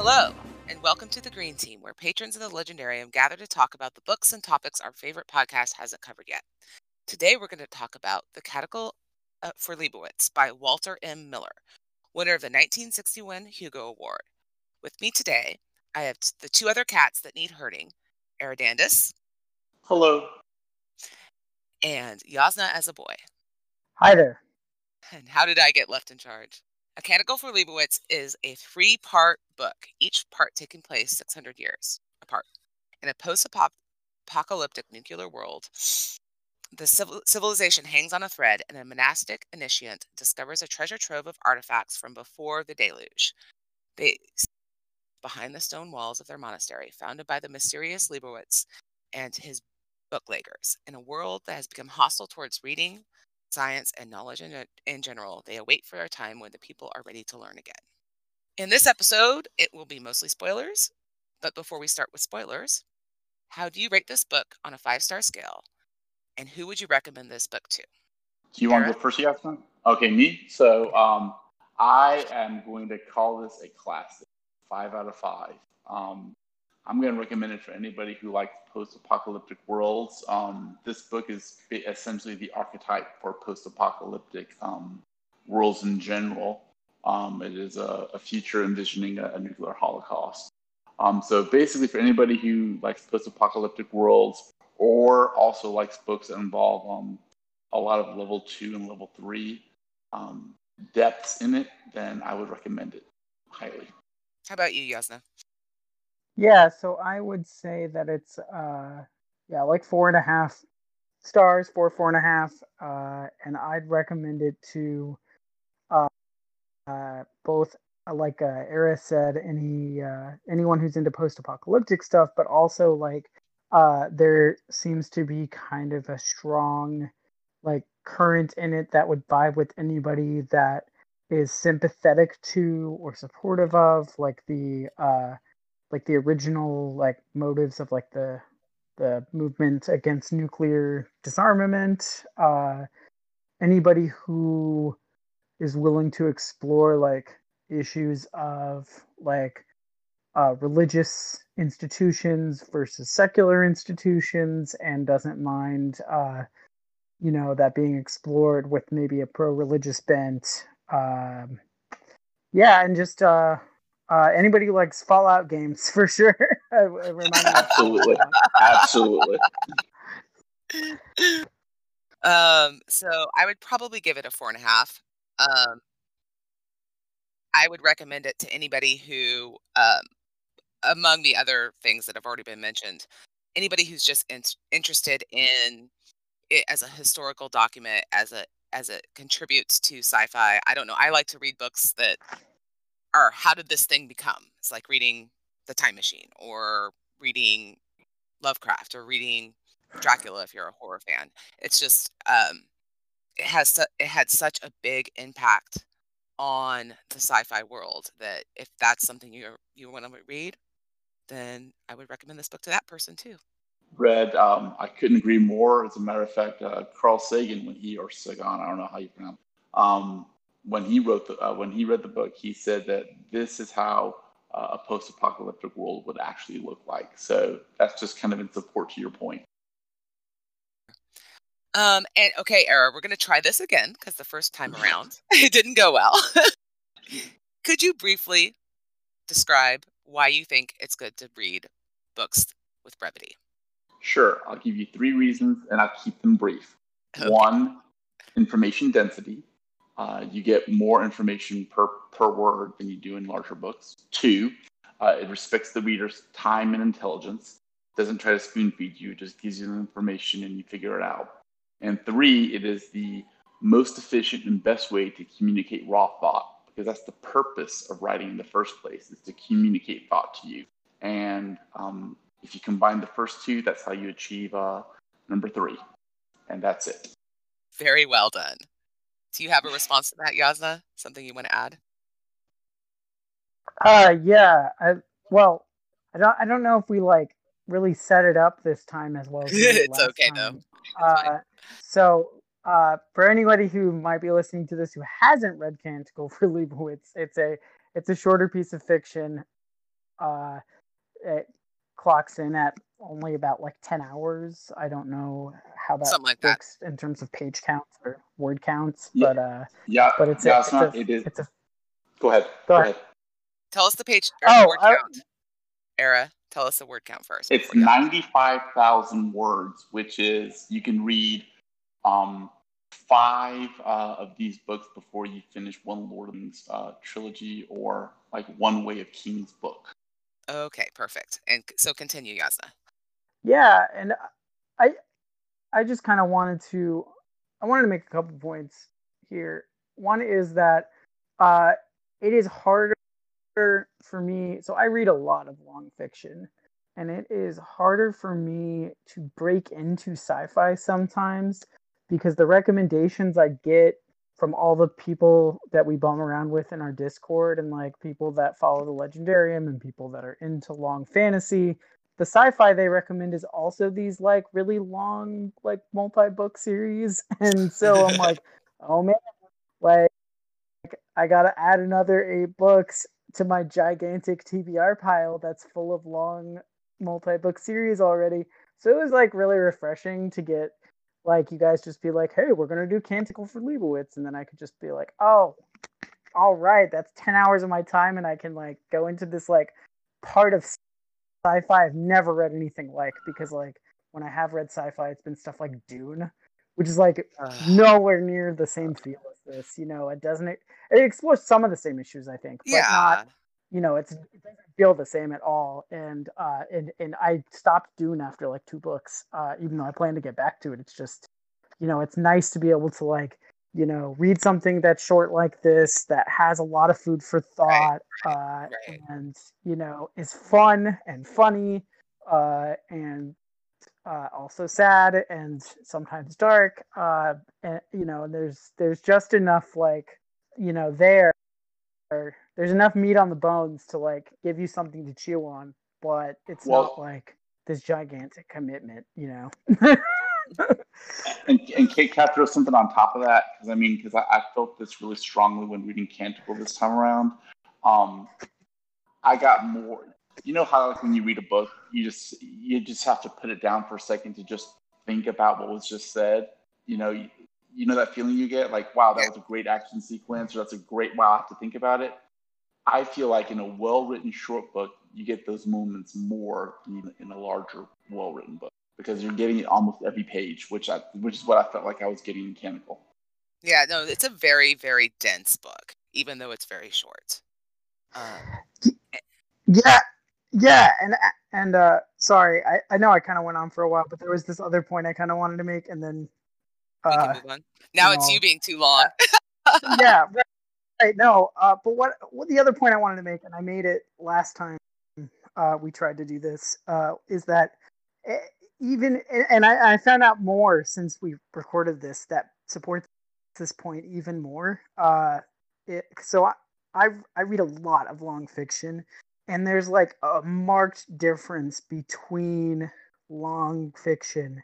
Hello, and welcome to the Green Team, where patrons of the Legendarium gather to talk about the books and topics our favorite podcast hasn't covered yet. Today, we're going to talk about The Canticle uh, for Leibowitz by Walter M. Miller, winner of the 1961 Hugo Award. With me today, I have the two other cats that need herding Eridandus. Hello. And Yasna as a boy. Hi there. And how did I get left in charge? A Canticle for Leibowitz is a three part book, each part taking place 600 years apart. In a post apocalyptic nuclear world, the civil- civilization hangs on a thread, and a monastic initiate discovers a treasure trove of artifacts from before the deluge. They behind the stone walls of their monastery, founded by the mysterious Leibowitz and his bookleggers. In a world that has become hostile towards reading, science, and knowledge in, in general, they await for a time when the people are ready to learn again. In this episode, it will be mostly spoilers. But before we start with spoilers, how do you rate this book on a five star scale? And who would you recommend this book to? Do you want to go first, Yasmin? Okay, me. So um, I am going to call this a classic, five out of five. Um, I'm going to recommend it for anybody who likes post-apocalyptic worlds. Um, this book is essentially the archetype for post-apocalyptic um, worlds in general. Um, it is a, a, future envisioning a, a nuclear holocaust. Um, so basically, for anybody who likes post-apocalyptic worlds or also likes books that involve um, a lot of level two and level three um, depths in it, then I would recommend it highly. How about you, Yasna? Yeah, so I would say that it's uh yeah, like four and a half stars, four, four and a half. Uh and I'd recommend it to uh, uh both uh, like uh Era said, any uh anyone who's into post apocalyptic stuff, but also like uh there seems to be kind of a strong like current in it that would vibe with anybody that is sympathetic to or supportive of like the uh like the original like motives of like the the movement against nuclear disarmament uh anybody who is willing to explore like issues of like uh, religious institutions versus secular institutions and doesn't mind uh, you know that being explored with maybe a pro-religious bent um, yeah and just uh, uh, anybody who likes Fallout games for sure. absolutely, absolutely. Um, so I would probably give it a four and a half. Um, I would recommend it to anybody who, um, among the other things that have already been mentioned, anybody who's just in- interested in it as a historical document, as a as it contributes to sci-fi. I don't know. I like to read books that or how did this thing become? It's like reading The Time Machine or reading Lovecraft or reading Dracula if you're a horror fan. It's just um, it has su- it had such a big impact on the sci-fi world that if that's something you you want to read, then I would recommend this book to that person too. Read, um, I couldn't agree more. As a matter of fact, uh, Carl Sagan, when he or Sagan, I don't know how you pronounce, um, when he wrote the uh, when he read the book, he said that this is how uh, a post-apocalyptic world would actually look like. So that's just kind of in support to your point. Um, and okay, Era, we're going to try this again because the first time around it didn't go well. Could you briefly describe why you think it's good to read books with brevity? Sure. I'll give you three reasons and I'll keep them brief. Okay. One, information density. Uh, you get more information per, per word than you do in larger books. Two, uh, it respects the reader's time and intelligence, doesn't try to spoon feed you, just gives you the information and you figure it out. And three, it is the most efficient and best way to communicate raw thought because that's the purpose of writing in the first place is to communicate thought to you. And um, if you combine the first two, that's how you achieve uh, number three. And that's it. Very well done. Do you have a response to that, Yasna? Something you want to add? Uh, yeah. I well, I don't. I don't know if we like really set it up this time as well. As it's okay time. though. Uh, so, uh, for anybody who might be listening to this who hasn't read Canticle for Leibowitz, it's a it's a shorter piece of fiction. Uh, it clocks in at only about like 10 hours. I don't know how that Something like that. works in terms of page counts or word counts, Yeah. but uh, Yeah, but it's yeah, a, it's it's not. a, it is. it's a Go ahead. Go Go ahead. ahead. Tell us the page or Oh, the word I- count. Era, tell us the word count first. It's ninety-five thousand words, which is you can read um, five uh, of these books before you finish one Lord of the Rings uh, trilogy or like one Way of Kings book. Okay, perfect. And so continue, Yasna. yeah, and I I just kind of wanted to I wanted to make a couple points here. One is that uh, it is harder for me. So I read a lot of long fiction, and it is harder for me to break into sci-fi sometimes because the recommendations I get from all the people that we bum around with in our Discord and like people that follow the Legendarium and people that are into long fantasy, the sci-fi they recommend is also these like really long like multi-book series. And so I'm like, oh man, like I gotta add another eight books to my gigantic TBR pile that's full of long multi-book series already. So it was like really refreshing to get like you guys just be like, hey, we're gonna do Canticle for Leibowitz, and then I could just be like, oh, all right, that's ten hours of my time, and I can like go into this like part of sci-fi I've never read anything like because like when I have read sci-fi, it's been stuff like Dune, which is like nowhere near the same feel as this. You know, it doesn't. It explores some of the same issues, I think, but yeah. not you know, it's it doesn't feel the same at all. And uh, and and I stopped Dune after like two books, uh, even though I plan to get back to it. It's just, you know, it's nice to be able to like, you know, read something that's short like this that has a lot of food for thought, uh, right. and you know, is fun and funny, uh, and uh, also sad and sometimes dark. Uh, and you know, there's there's just enough like, you know, there there's enough meat on the bones to like give you something to chew on, but it's Well- not like this gigantic commitment, you know. And, and Kate, can I throw something on top of that? Because I mean, because I, I felt this really strongly when reading Canticle this time around. Um, I got more. You know how like when you read a book, you just you just have to put it down for a second to just think about what was just said. You know, you, you know that feeling you get, like, wow, that was a great action sequence, or that's a great wow, I have to think about it. I feel like in a well-written short book, you get those moments more than in a larger, well-written book because you're getting it almost every page, which I, which is what I felt like I was getting in Canticle. Yeah, no, it's a very, very dense book, even though it's very short. Um, yeah, yeah, and and uh, sorry, I I know I kind of went on for a while, but there was this other point I kind of wanted to make, and then uh, can move on. Now it's no. you being too long. yeah, right. No, uh, but what what the other point I wanted to make, and I made it last time uh, we tried to do this, uh, is that eh, even and I, I found out more since we recorded this that supports this point even more. Uh, it, so I, I I read a lot of long fiction, and there's like a marked difference between long fiction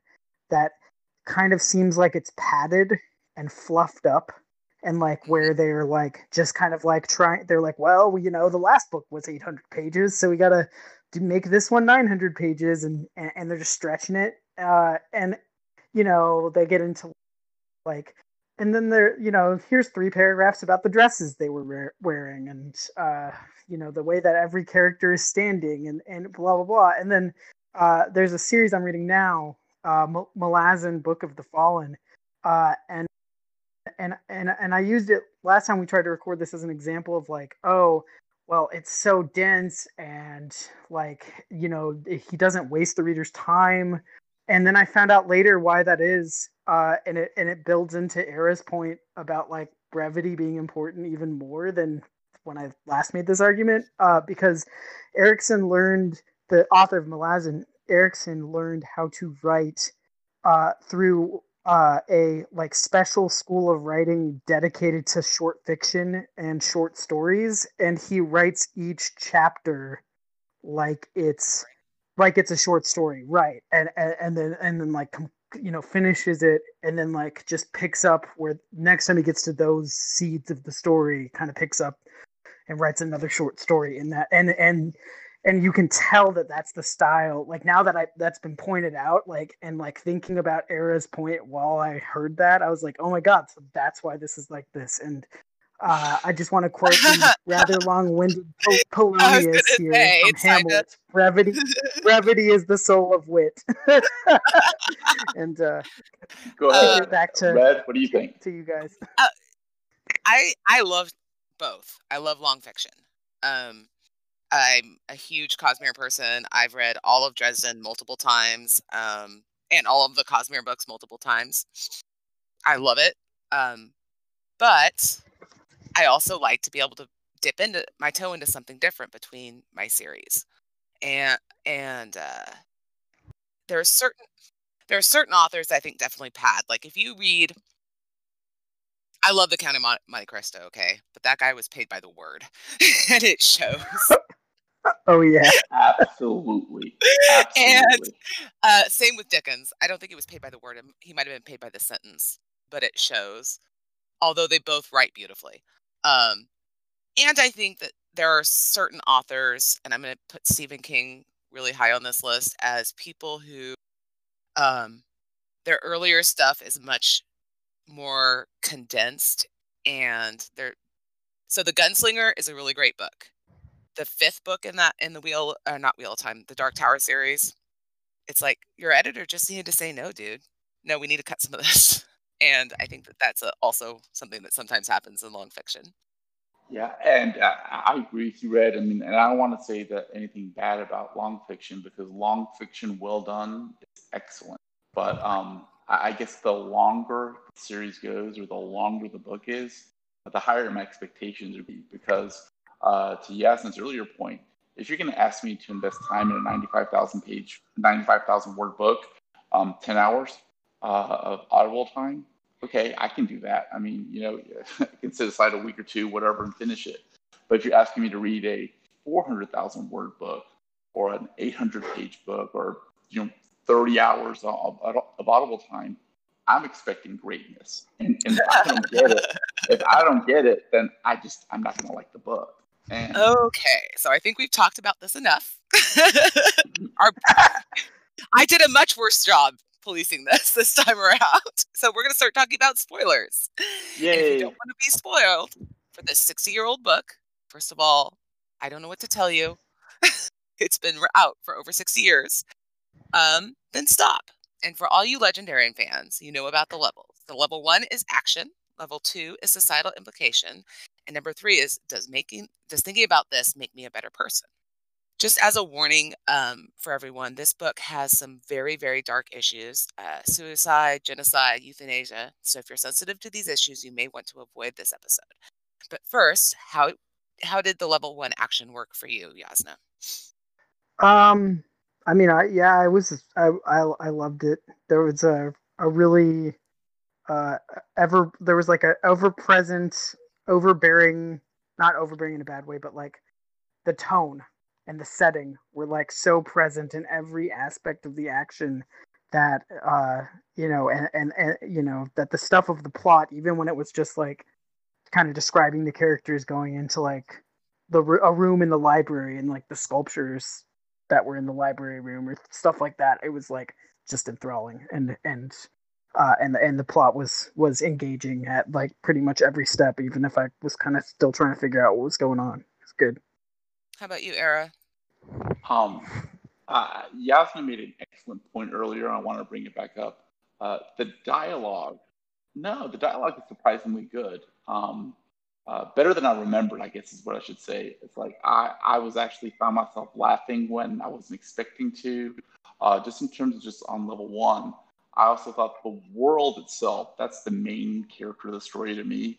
that kind of seems like it's padded and fluffed up and like where they're like just kind of like trying they're like well you know the last book was 800 pages so we gotta make this one 900 pages and, and they're just stretching it uh and you know they get into like and then there you know here's three paragraphs about the dresses they were wear- wearing and uh you know the way that every character is standing and and blah blah blah and then uh there's a series i'm reading now uh M- malazan book of the fallen uh and and and and I used it last time we tried to record this as an example of like, oh, well, it's so dense and like, you know, he doesn't waste the reader's time. And then I found out later why that is, uh, and it and it builds into Era's point about like brevity being important even more than when I last made this argument, uh, because Erickson learned the author of Malazan, Erickson learned how to write uh, through uh, a like special school of writing dedicated to short fiction and short stories, and he writes each chapter like it's like it's a short story, right? And and, and then and then like you know finishes it, and then like just picks up where next time he gets to those seeds of the story, kind of picks up and writes another short story in that, and and and you can tell that that's the style like now that i that's been pointed out like and like thinking about era's point while i heard that i was like oh my god so that's why this is like this and uh, I just want to quote the rather long-winded Polonius here say, from Hamlet. Brevity, brevity is the soul of wit. and uh, go ahead. back to Red. What do you think? To you guys. Uh, I I love both. I love long fiction. Um, I'm a huge Cosmere person. I've read all of Dresden multiple times, um, and all of the Cosmere books multiple times. I love it. Um, but I also like to be able to dip into my toe into something different between my series, and and uh, there are certain there are certain authors I think definitely pad. Like if you read I love the Count of Monte Cristo, okay, but that guy was paid by the word, and it shows. Oh yeah, absolutely. absolutely. And uh, same with Dickens. I don't think he was paid by the word. He might have been paid by the sentence, but it shows. Although they both write beautifully, um, and I think that there are certain authors, and I'm going to put Stephen King really high on this list as people who, um, their earlier stuff is much more condensed and they're so the gunslinger is a really great book the fifth book in that in the wheel uh, not wheel of time the dark tower series it's like your editor just needed to say no dude. No we need to cut some of this. And i think that that's a, also something that sometimes happens in long fiction. Yeah and uh, i agree with you red. I mean and i don't want to say that anything bad about long fiction because long fiction well done is excellent. But um I guess the longer the series goes or the longer the book is, the higher my expectations would be. Because uh, to Yasmin's earlier point, if you're going to ask me to invest time in a 95,000 page, 95,000 word book, um, 10 hours uh, of audible time, okay, I can do that. I mean, you know, I can set aside a week or two, whatever, and finish it. But if you're asking me to read a 400,000 word book or an 800 page book or, you know, 30 hours of, of audible time, I'm expecting greatness. And, and, if I don't get it, if I don't get it, then I just I'm not gonna like the book. And okay, so I think we've talked about this enough. Our, I did a much worse job policing this this time around. So we're gonna start talking about spoilers. Yay. And if you don't want to be spoiled for this 60 year old book, first of all, I don't know what to tell you. it's been out for over 60 years um, then stop. And for all you Legendarian fans, you know about the levels. The level one is action. Level two is societal implication. And number three is does making does thinking about this make me a better person? Just as a warning um, for everyone, this book has some very, very dark issues uh, suicide, genocide, euthanasia. So if you're sensitive to these issues, you may want to avoid this episode. But first, how how did the level one action work for you, Yasna? Um, I mean, I yeah, I was I I, I loved it. There was a a really uh ever there was like a ever present, overbearing, not overbearing in a bad way, but like the tone and the setting were like so present in every aspect of the action that uh you know and, and and you know that the stuff of the plot even when it was just like kind of describing the characters going into like the a room in the library and like the sculptures that were in the library room or stuff like that. It was like just enthralling and and uh, and and the plot was was engaging at like pretty much every step, even if I was kind of still trying to figure out what was going on. It's good. How about you, Era? Um, uh, Yasmin made an excellent point earlier. I want to bring it back up. Uh, the dialogue, no, the dialogue is surprisingly good. Um, uh, better than I remembered, I guess is what I should say. It's like I, I was actually found myself laughing when I wasn't expecting to. Uh, just in terms of just on level one, I also thought the world itself, that's the main character of the story to me,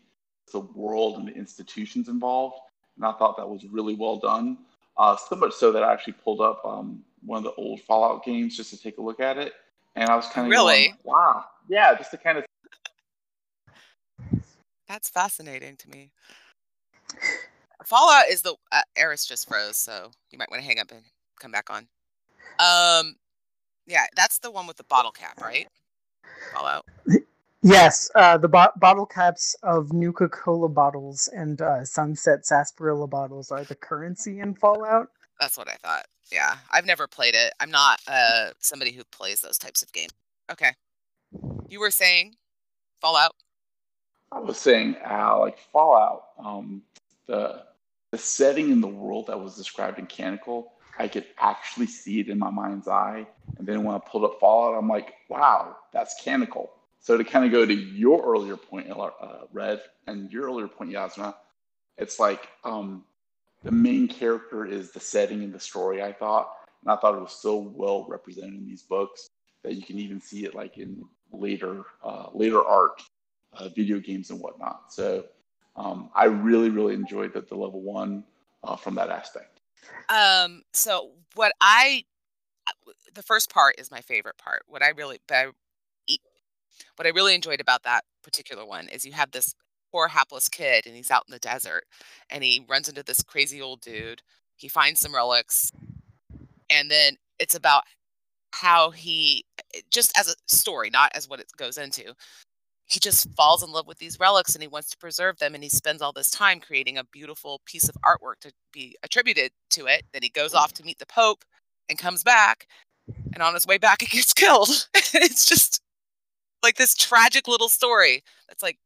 the world and the institutions involved. And I thought that was really well done. Uh, so much so that I actually pulled up um, one of the old Fallout games just to take a look at it. And I was kind of really, going, wow, yeah, just to kind of that's fascinating to me. Fallout is the uh, Eris just froze, so you might want to hang up and come back on. Um, yeah, that's the one with the bottle cap, right? Fallout. Yes, uh, the bo- bottle caps of Nuka Cola bottles and uh, Sunset Sarsaparilla bottles are the currency in Fallout. That's what I thought. Yeah, I've never played it. I'm not uh somebody who plays those types of games. Okay. You were saying Fallout? I was saying, uh, like Fallout, um, the the setting in the world that was described in Canticle, I could actually see it in my mind's eye. And then when I pulled up Fallout, I'm like, wow, that's Canticle. So to kind of go to your earlier point, uh, Red, and your earlier point, Yasna, it's like um, the main character is the setting in the story. I thought, and I thought it was so well represented in these books that you can even see it like in later uh, later art, uh, video games and whatnot. So um, I really really enjoyed the, the level one uh, from that aspect. Um. So what I, the first part is my favorite part. What I really, I, what I really enjoyed about that particular one is you have this poor hapless kid and he's out in the desert and he runs into this crazy old dude. He finds some relics, and then it's about how he just as a story, not as what it goes into. He just falls in love with these relics and he wants to preserve them and he spends all this time creating a beautiful piece of artwork to be attributed to it. Then he goes off to meet the Pope and comes back and on his way back he gets killed. it's just like this tragic little story that's like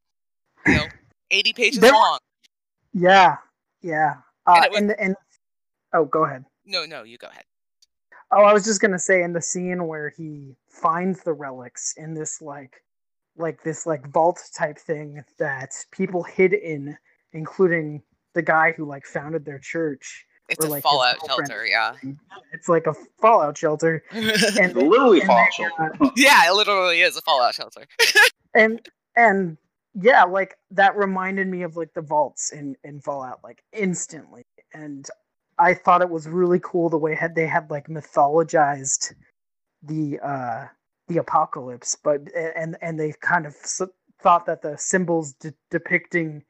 you know 80 pages there, long. Yeah. Yeah. Uh, and, was, and and oh, go ahead. No, no, you go ahead. Oh, I was just gonna say in the scene where he finds the relics in this like like this like vault type thing that people hid in, including the guy who like founded their church. It's or, a like, fallout shelter, yeah. It's like a fallout shelter. and literally fallout shelter. Uh, yeah, it literally is a fallout shelter. and and yeah, like that reminded me of like the vaults in in Fallout like instantly. And I thought it was really cool the way had they had like mythologized the uh the apocalypse, but and and they kind of thought that the symbols de- depicting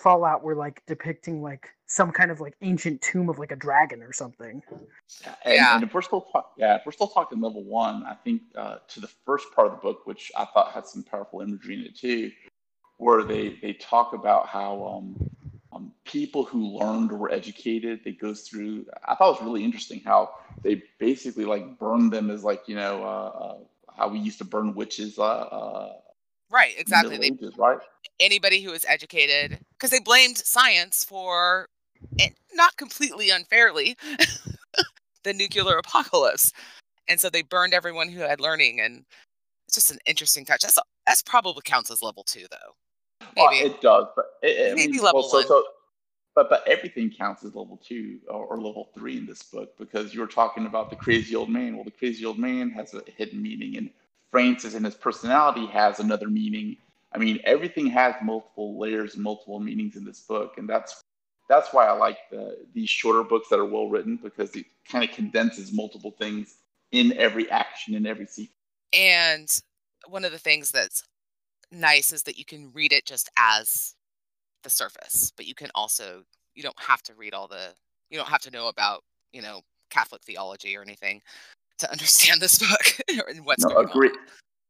Fallout were like depicting like some kind of like ancient tomb of like a dragon or something. And, yeah. And if we're still talk- yeah, if we're still talking level one, I think uh, to the first part of the book, which I thought had some powerful imagery in it too, where they they talk about how um, um, people who learned or were educated, they goes through. I thought it was really interesting how they basically like burned them as like you know uh, uh, how we used to burn witches. Uh, uh right, exactly. They, Ages, right. Anybody who was educated, because they blamed science for, not completely unfairly, the nuclear apocalypse, and so they burned everyone who had learning, and it's just an interesting touch. That's that's probably counts as level two, though. Maybe. It does, but it, maybe mean, level well, so, one. So, but but everything counts as level two or, or, level three in this book because you're talking about the crazy old man. Well, the crazy old man has a hidden meaning, and Francis and his personality has another meaning. I mean, everything has multiple layers and multiple meanings in this book, and that's that's why I like the, these shorter books that are well written because it kind of condenses multiple things in every action in every sequence. And one of the things that's nice is that you can read it just as the surface, but you can also you don't have to read all the you don't have to know about you know Catholic theology or anything to understand this book and what's no, going agree. on.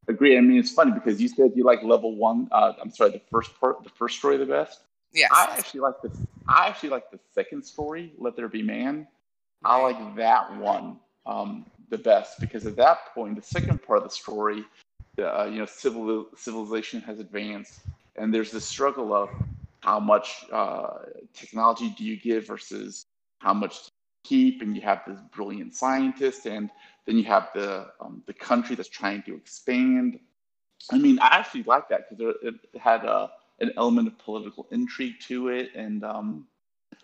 Agree. I mean, it's funny because you said you like level one. Uh, I'm sorry, the first part, the first story, the best. Yes. I actually like the. I actually like the second story, "Let There Be Man." I like that one um, the best because at that point, the second part of the story uh, you know civil civilization has advanced, and there's this struggle of how much uh, technology do you give versus how much keep, and you have this brilliant scientist, and then you have the um, the country that's trying to expand. I mean, I actually like that because it, had a, uh, an element of political intrigue to it, and um,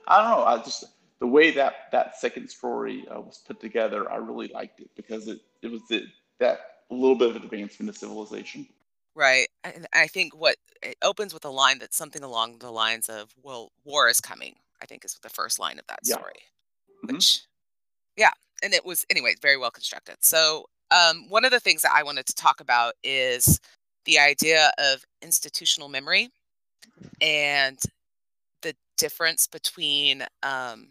I don't know, I just the way that that second story uh, was put together, I really liked it because it it was it, that little bit of advancement of civilization. Right. And I think what it opens with a line that's something along the lines of, well, war is coming, I think is the first line of that yeah. story. Mm-hmm. Which, yeah. And it was, anyway, very well constructed. So, um, one of the things that I wanted to talk about is the idea of institutional memory and the difference between, um,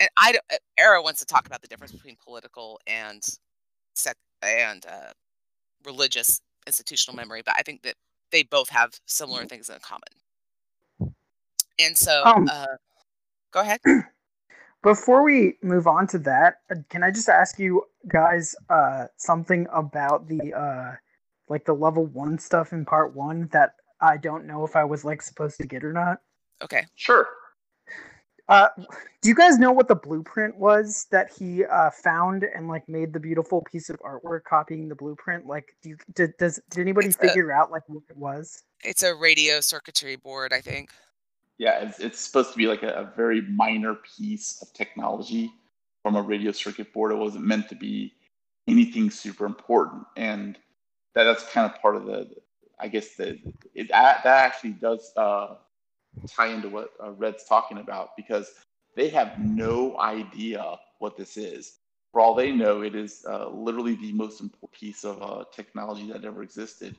and I, Era wants to talk about the difference between political and sec and uh, religious institutional memory, but I think that they both have similar things in common. And so, um, uh, go ahead. before we move on to that, uh, can I just ask you guys uh, something about the uh, like the level one stuff in part one that I don't know if I was like supposed to get or not? Okay. Sure. Uh, do you guys know what the blueprint was that he uh, found and like made the beautiful piece of artwork copying the blueprint? Like, do you did, does did anybody It's a- figure out like what it was? It's a radio circuitry board, I think. Yeah, it's, it's supposed to be like a, a very minor piece of technology from a radio circuit board. It wasn't meant to be anything super important, and that, that's kind of part of the, I guess the it that that actually does uh, tie into what uh, Red's talking about because they have no idea what this is. For all they know, it is uh, literally the most important piece of uh, technology that ever existed.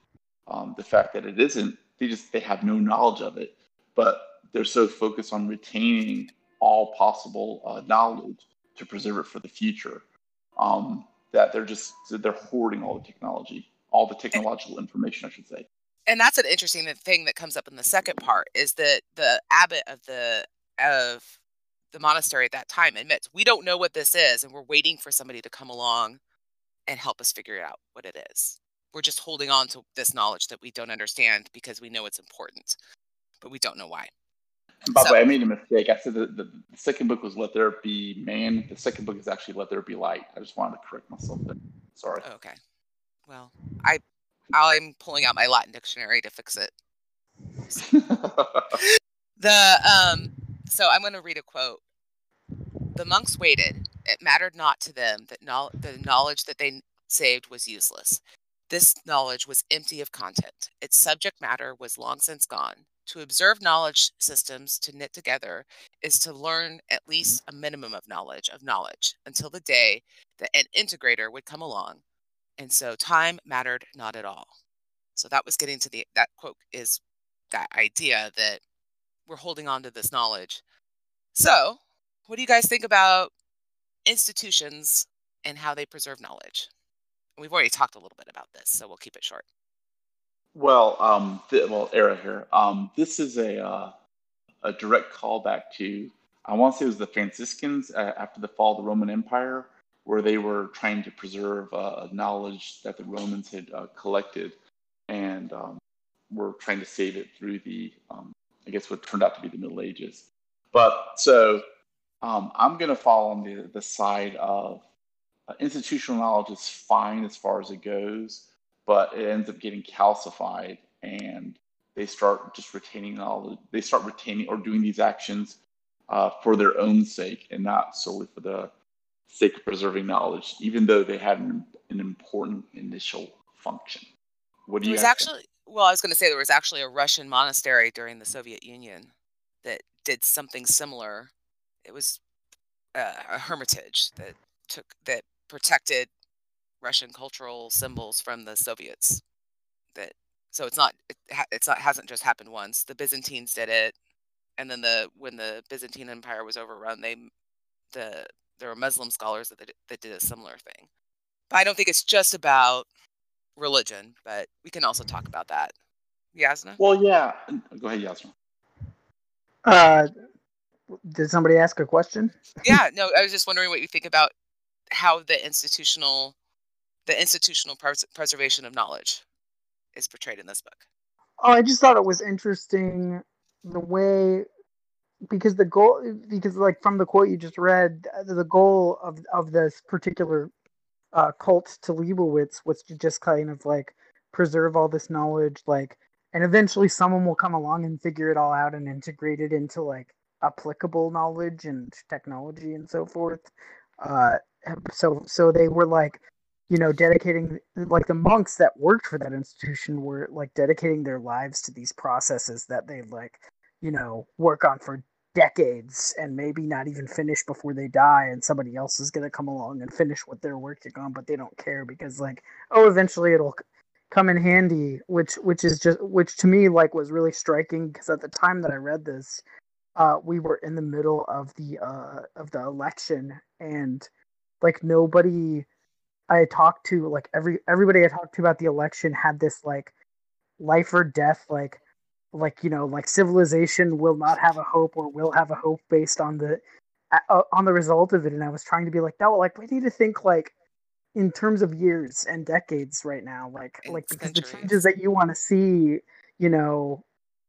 Um, the fact that it isn't, they just they have no knowledge of it. But they're so focused on retaining all possible uh, knowledge to preserve it for the future um, that they're just they're hoarding all the technology, all the technological information, I should say. And that's an interesting thing that comes up in the second part is that the abbot of the of the monastery at that time admits we don't know what this is and we're waiting for somebody to come along and help us figure out what it is we're just holding on to this knowledge that we don't understand because we know it's important but we don't know why by the So- way, I made a mistake. I said that the, the second book was Let There Be Man. The second book is actually Let There Be Light. I just wanted to correct myself there. Sorry. okay well i i'm pulling out my latin dictionary to fix it The um so I'm going to read a quote. The monks waited. It mattered not to them that knowl- the knowledge that they saved was useless. This knowledge was empty of content. Its subject matter was long since gone. To observe knowledge systems to knit together is to learn at least a minimum of knowledge of knowledge until the day that an integrator would come along. And so time mattered not at all. So that was getting to the that quote is that idea that we're holding on to this knowledge. So, what do you guys think about institutions and how they preserve knowledge? We've already talked a little bit about this, so we'll keep it short. Well, um, th- well, Era here. Um, this is a uh, a direct callback to I want to say it was the Franciscans uh, after the fall of the Roman Empire, where they were trying to preserve uh, knowledge that the Romans had uh, collected, and um, were trying to save it through the um, I guess what turned out to be the Middle Ages. But so um, I'm going to fall on the the side of uh, institutional knowledge is fine as far as it goes but it ends up getting calcified and they start just retaining all they start retaining or doing these actions uh, for their own sake and not solely for the sake of preserving knowledge even though they had an, an important initial function what do There you was actually, well, I was going to say there was actually a Russian monastery during the Soviet Union that did something similar. It was uh, a hermitage that took that protected Russian cultural symbols from the Soviets. That so it's not it ha- it's not hasn't just happened once. The Byzantines did it, and then the when the Byzantine Empire was overrun, they the there were Muslim scholars that did, that did a similar thing. But I don't think it's just about religion, but we can also talk about that. Yasna? well yeah go ahead Yasmin. Uh, did somebody ask a question? yeah, no, I was just wondering what you think about how the institutional the institutional pres- preservation of knowledge is portrayed in this book. Oh, I just thought it was interesting the way because the goal because like from the quote you just read, the goal of of this particular uh, cult to Leibowitz was to just kind of like preserve all this knowledge, like, and eventually someone will come along and figure it all out and integrate it into like applicable knowledge and technology and so forth. Uh, so so they were like you know dedicating like the monks that worked for that institution were like dedicating their lives to these processes that they like you know work on for decades and maybe not even finish before they die and somebody else is going to come along and finish what they're working on but they don't care because like oh eventually it'll come in handy which which is just which to me like was really striking because at the time that i read this uh we were in the middle of the uh of the election and like nobody I talked to, like every everybody I talked to about the election had this like life or death, like like you know, like civilization will not have a hope or will have a hope based on the uh, on the result of it, and I was trying to be like, no, like we need to think like in terms of years and decades right now, like like because the changes that you want to see, you know,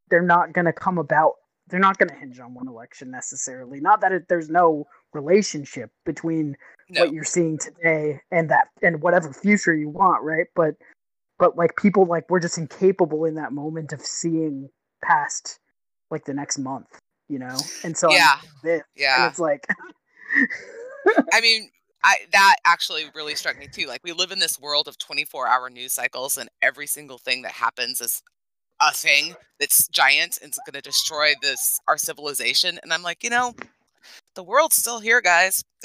they're not going to come about. They're not going to hinge on one election necessarily. Not that it, there's no relationship between No. what you're seeing today and that and whatever future you want, right? But but like people like we're just incapable in that moment of seeing past like the next month, you know. And so Yeah. this, and Yeah. it's like I mean, I that actually really struck me too. Like we live in this world of 24-hour news cycles and every single thing that happens is a thing that's giant and it's going to destroy this our civilization and I'm like, you know, the world's still here, guys.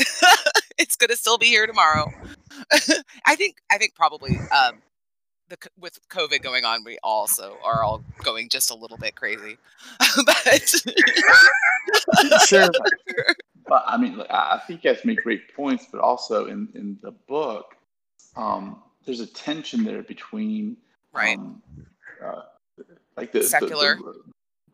it's going to still be here tomorrow. I think I think probably um the with COVID going on, we also are all going just a little bit crazy. but sure. But I mean, look, I I think you guys make great points, but also in, in the book, um, there's a tension there between right. um, uh, like the the- Secular. the,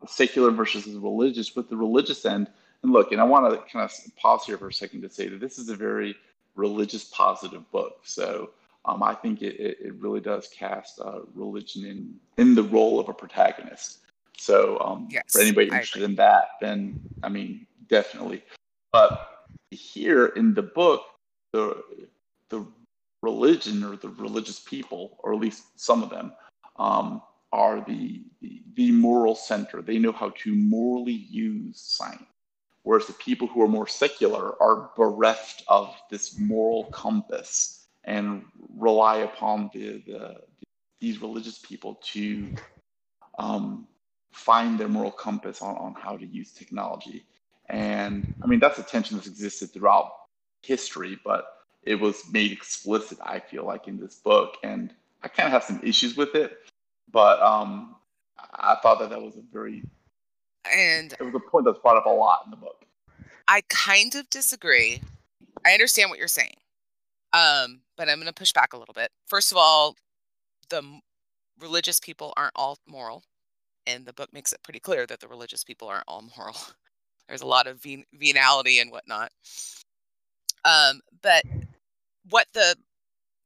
the secular versus the religious. With the religious end, and look, and I want to kind of pause here for a second to say that this is a very religious positive book. So um, I think it, it, really does cast uh, religion in in the role of a protagonist. So um, Yes, for anybody interested in that, then I mean definitely. But here in the book, the the religion or the religious people, or at least some of them, um, are the, the the moral center. They know how to morally use science, whereas the people who are more secular are bereft of this moral compass and rely upon the, the these religious people to um, find their moral compass on, on how to use technology. And I mean, that's a tension that's existed throughout history, but it was made explicit, I feel like, in this book. And I kind of have some issues with it, but um, I thought that that was a very, And it was a point that's brought up a lot in the book. I kind of disagree. I understand what you're saying. Um, but I'm going to push back a little bit. First of all, the religious people aren't all moral, and the book makes it pretty clear that the religious people aren't all moral. There's a lot of ven- venality and whatnot. Um, but what the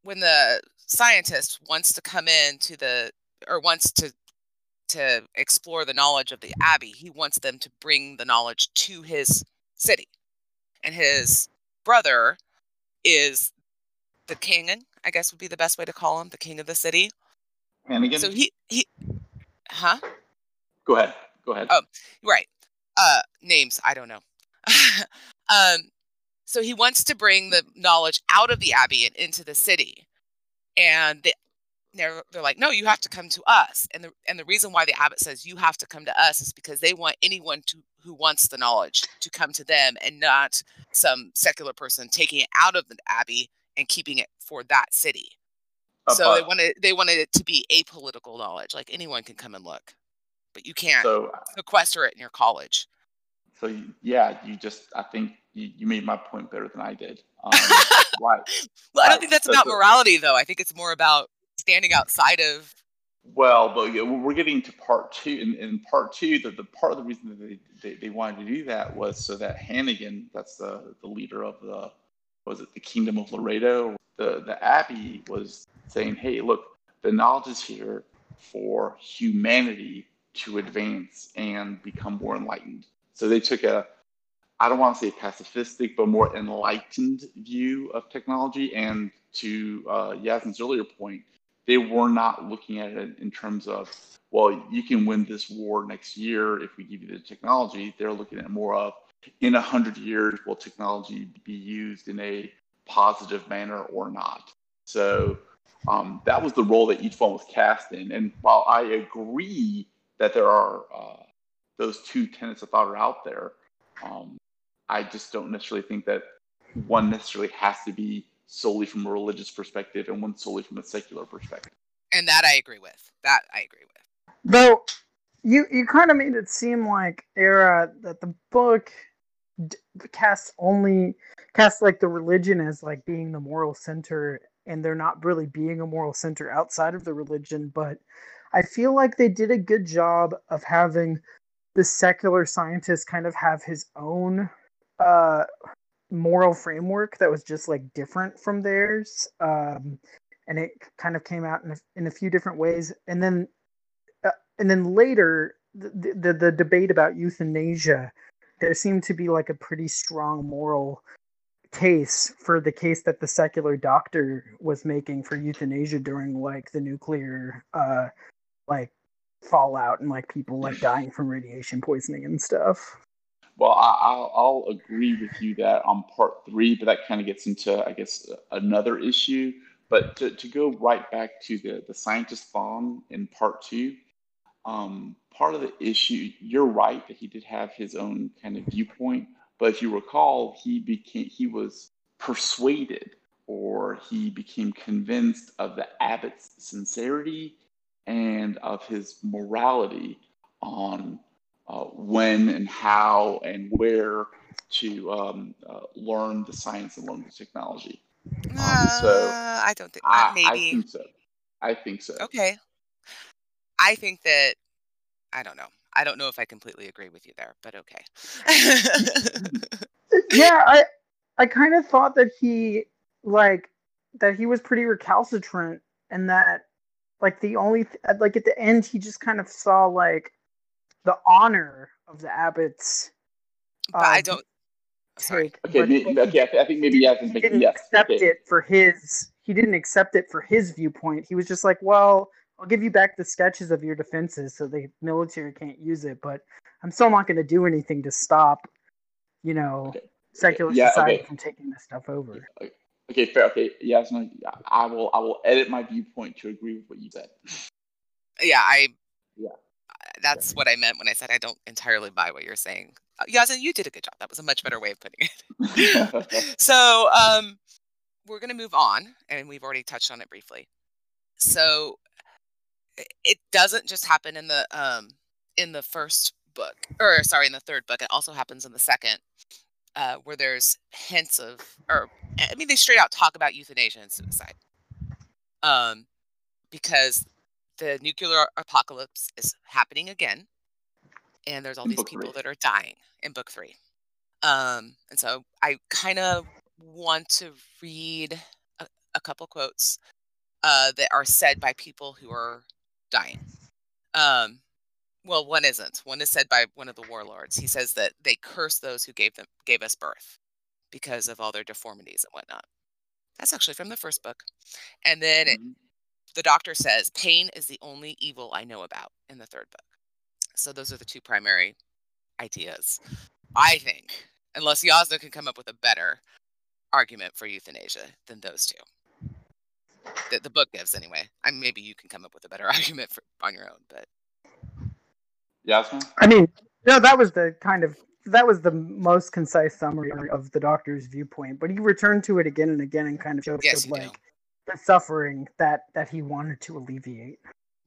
when the scientist wants to come in to the or wants to to explore the knowledge of the abbey, he wants them to bring the knowledge to his city. And his brother is the king, I guess would be the best way to call him, the king of the city. And again, So he he huh? go ahead. Go ahead. Oh. Right. Uh names, I don't know. um so he wants to bring the knowledge out of the abbey and into the city. And they, they're they're like, "No, you have to come to us." And the and the reason why the abbot says you have to come to us is because they want anyone to who wants the knowledge to come to them and not some secular person taking it out of the abbey and keeping it for that city. Uh, so they wanted they wanted it to be apolitical knowledge, like anyone can come and look, but you can't so sequester it in your college. So you- yeah, you just I think you, you made my point better than I did. Um, right. Well, I don't think that's so about the- morality, though. I think it's more about standing outside of. Well, but yeah, we're getting to part two. In, in part two, the, the part of the reason that they, they, they wanted to do that was so that Hannegan, that's the, the leader of the, was it the Kingdom of Laredo? The, the Abbey was saying, hey, look, the knowledge is here for humanity to advance and become more enlightened. So they took a, I don't want to say pacifistic, but more enlightened view of technology. And to uh, earlier point, they were not looking at it in terms of, well, you can win this war next year if we give you the technology. They're looking at more of, in a hundred years, will technology be used in a positive manner or not? So um, that was the role that each one was cast in. And while I agree that there are uh, those two tenets of thought are out there, um, I just don't necessarily think that one necessarily has to be solely from a religious perspective and one solely from a secular perspective. And that I agree with. That I agree with. Though you you kind of made it seem like era that the book d- casts only casts like the religion as like being the moral center and they're not really being a moral center outside of the religion but i feel like they did a good job of having the secular scientist kind of have his own uh, moral framework that was just like different from theirs, um, and it kind of came out in a, in a few different ways. And then, uh, and then later, the, the the debate about euthanasia, there seemed to be like a pretty strong moral case for the case that the secular doctor was making for euthanasia during like the nuclear uh like fallout and like people like dying from radiation poisoning and stuff well, I, will I'll agree with you that on part three, but that kind of gets into, I guess, another issue. But to, to go right back to the, the scientist Thon in part two, um, part of the issue, you're right that he did have his own kind of viewpoint. But if you recall, he became he was persuaded or he became convinced of the abbot's sincerity and of his morality on uh, when and how and where to um, uh, learn the science and learn the technology. Um, so uh, I don't think I, maybe. I think so. I think so. Okay. I think that I don't know. I don't know if I completely agree with you there, but okay. yeah, I I kind of thought that he like that he was pretty recalcitrant and that like the only th- like at the end he just kind of saw like the honor of the abbots. But I um, don't. Take, okay, me, okay. I think maybe yes. He didn't yes. accept okay. it for his. He didn't accept it for his viewpoint. He was just like, "Well, I'll give you back the sketches of your defenses, so the military can't use it, but I'm still not going to do anything to stop, you know, okay. secular yeah, society okay. from taking this stuff over." Okay, fair. Okay, yeah, no, I will. I will edit my viewpoint to agree with what you said. Yeah, I. Yeah that's what I meant when I said I don't entirely buy what you're saying. Uh, Yazin, you did a good job. That was a much better way of putting it. so um, we're going to move on, and we've already touched on it briefly. So it doesn't just happen in the um, in the first book, or sorry, in the third book. It also happens in the second, uh, where there's hints of, or I mean, they straight out talk about euthanasia and suicide. Um, because the nuclear apocalypse is happening again, and there's all in these people three. that are dying in book three. Um, and so I kind of want to read a, a couple quotes uh, that are said by people who are dying. Um, well, one isn't. One is said by one of the warlords. He says that they curse those who gave them gave us birth because of all their deformities and whatnot. That's actually from the first book. And then mm-hmm the doctor says pain is the only evil I know about in the third book. So those are the two primary ideas. I think, unless Yasna can come up with a better argument for euthanasia than those two. That the book gives anyway. I mean, maybe you can come up with a better argument for, on your own, but Yasna? I mean, no, that was the kind of that was the most concise summary of the doctor's viewpoint, but he returned to it again and again and kind of showed yes, like do the suffering that that he wanted to alleviate.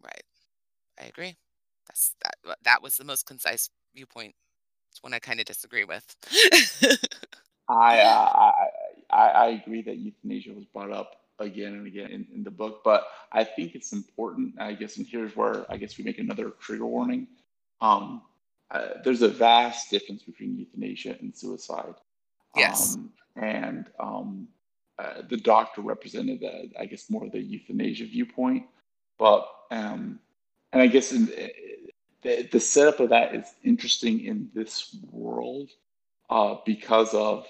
Right. I agree. That's that that was the most concise viewpoint. It's one I kind of disagree with. I, uh, I I agree that euthanasia was brought up again and again in, in the book, but I think it's important. I guess, and here's where I guess we make another trigger warning. Um, uh, there's a vast difference between euthanasia and suicide. Yes. Um, and um, uh, the doctor represented, the, I guess, more of the euthanasia viewpoint. But um, and I guess in, uh, the the setup of that is interesting in this world uh, because of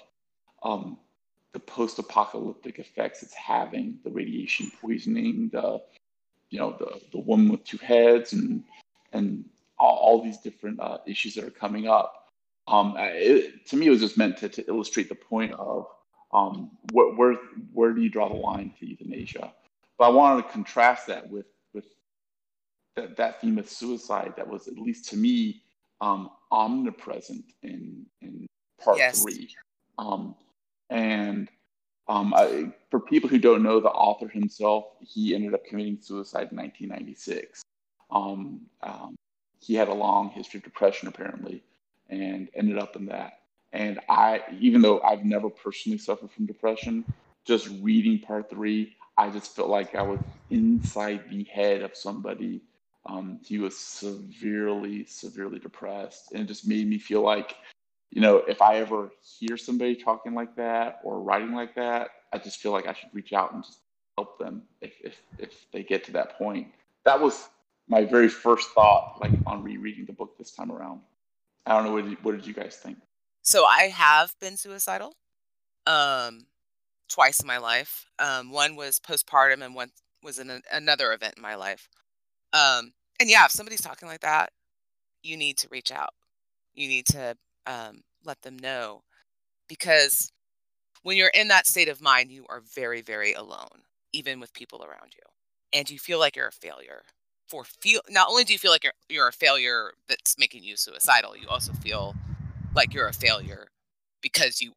um, the post-apocalyptic effects it's having, the radiation poisoning, the you know the the woman with two heads, and and all, all these different uh, issues that are coming up. Um, it, to me, it was just meant to, to illustrate the point of um, where, where, where do you draw the line to euthanasia? But I wanted to contrast that with with that, that theme of suicide that was at least to me um, omnipresent in in part yes. three. Um, and um, I, for people who don't know, the author himself, he ended up committing suicide in 1996. Um, um, he had a long history of depression, apparently, and ended up in that. And I, even though I've never personally suffered from depression, just reading part three, I just felt like I was inside the head of somebody. Um, he was severely, severely depressed, and it just made me feel like you know, if I ever hear somebody talking like that or writing like that, I just feel like I should reach out and just help them if if, if they get to that point. That was my very first thought, like on rereading the book this time around. I don't know what did, what did you guys think? So I have been suicidal, um, twice in my life. Um, one was postpartum, and one was in another event in my life. Um, and yeah, if somebody's talking like that, you need to reach out. You need to um, let them know because when you're in that state of mind, you are very, very alone, even with people around you, and you feel like you're a failure. For feel not only do you feel like you're you're a failure that's making you suicidal, you also feel like you're a failure because you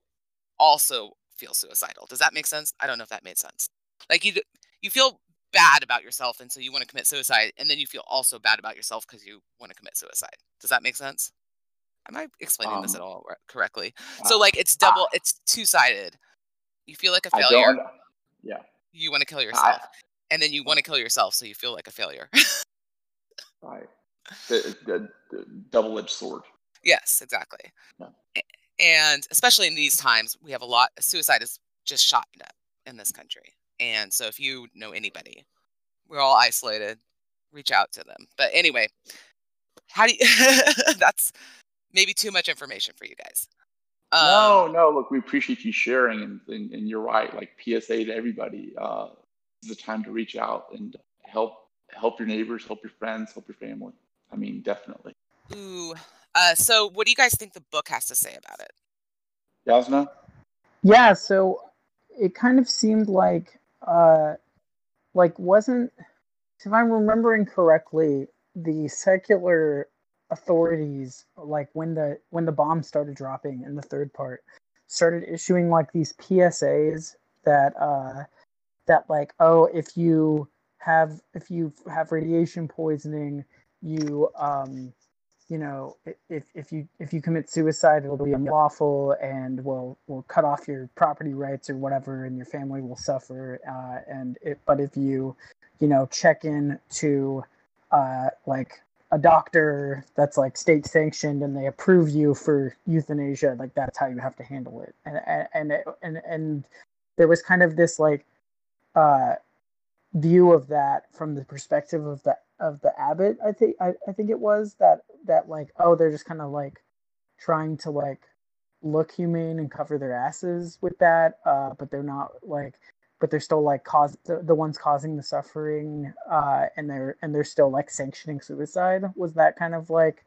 also feel suicidal. Does that make sense? I don't know if that made sense. Like you you feel bad about yourself and so you want to commit suicide and then you feel also bad about yourself because you want to commit suicide. Does that make sense? Am I explaining um, this at all correctly? Uh, so like it's double, uh, it's two sided. You feel like a failure. Yeah. You want to kill yourself, I, and then you want to kill yourself, so you feel like a failure. right. The, the, the double-edged sword. Yes, exactly. Yeah. And especially in these times, we have a lot. Suicide is just shot in this country, and so if you know anybody, we're all isolated. Reach out to them. But anyway, how do you? that's maybe too much information for you guys. Um, no, no. Look, we appreciate you sharing, and, and, and you're right. Like PSA to everybody, uh, this is the time to reach out and help help your neighbors, help your friends, help your family. I mean, definitely. Ooh. Uh, so, what do you guys think the book has to say about it? Yasna? Yeah. So, it kind of seemed like, uh, like wasn't, if I'm remembering correctly, the secular authorities like when the when the bombs started dropping in the third part started issuing like these PSAs that uh that like oh if you have if you have radiation poisoning you um you know if if you if you commit suicide it'll be unlawful and will will cut off your property rights or whatever and your family will suffer uh and it but if you you know check in to uh like a doctor that's like state sanctioned and they approve you for euthanasia like that's how you have to handle it. And and and and, there was kind of this like uh view of that from the perspective of the of the abbot i think i, I think it was that that like oh they're just kind of like trying to like look humane and cover their asses with that uh but they're not like but they're still like cause the, the ones causing the suffering uh and they're and they're still like sanctioning suicide was that kind of like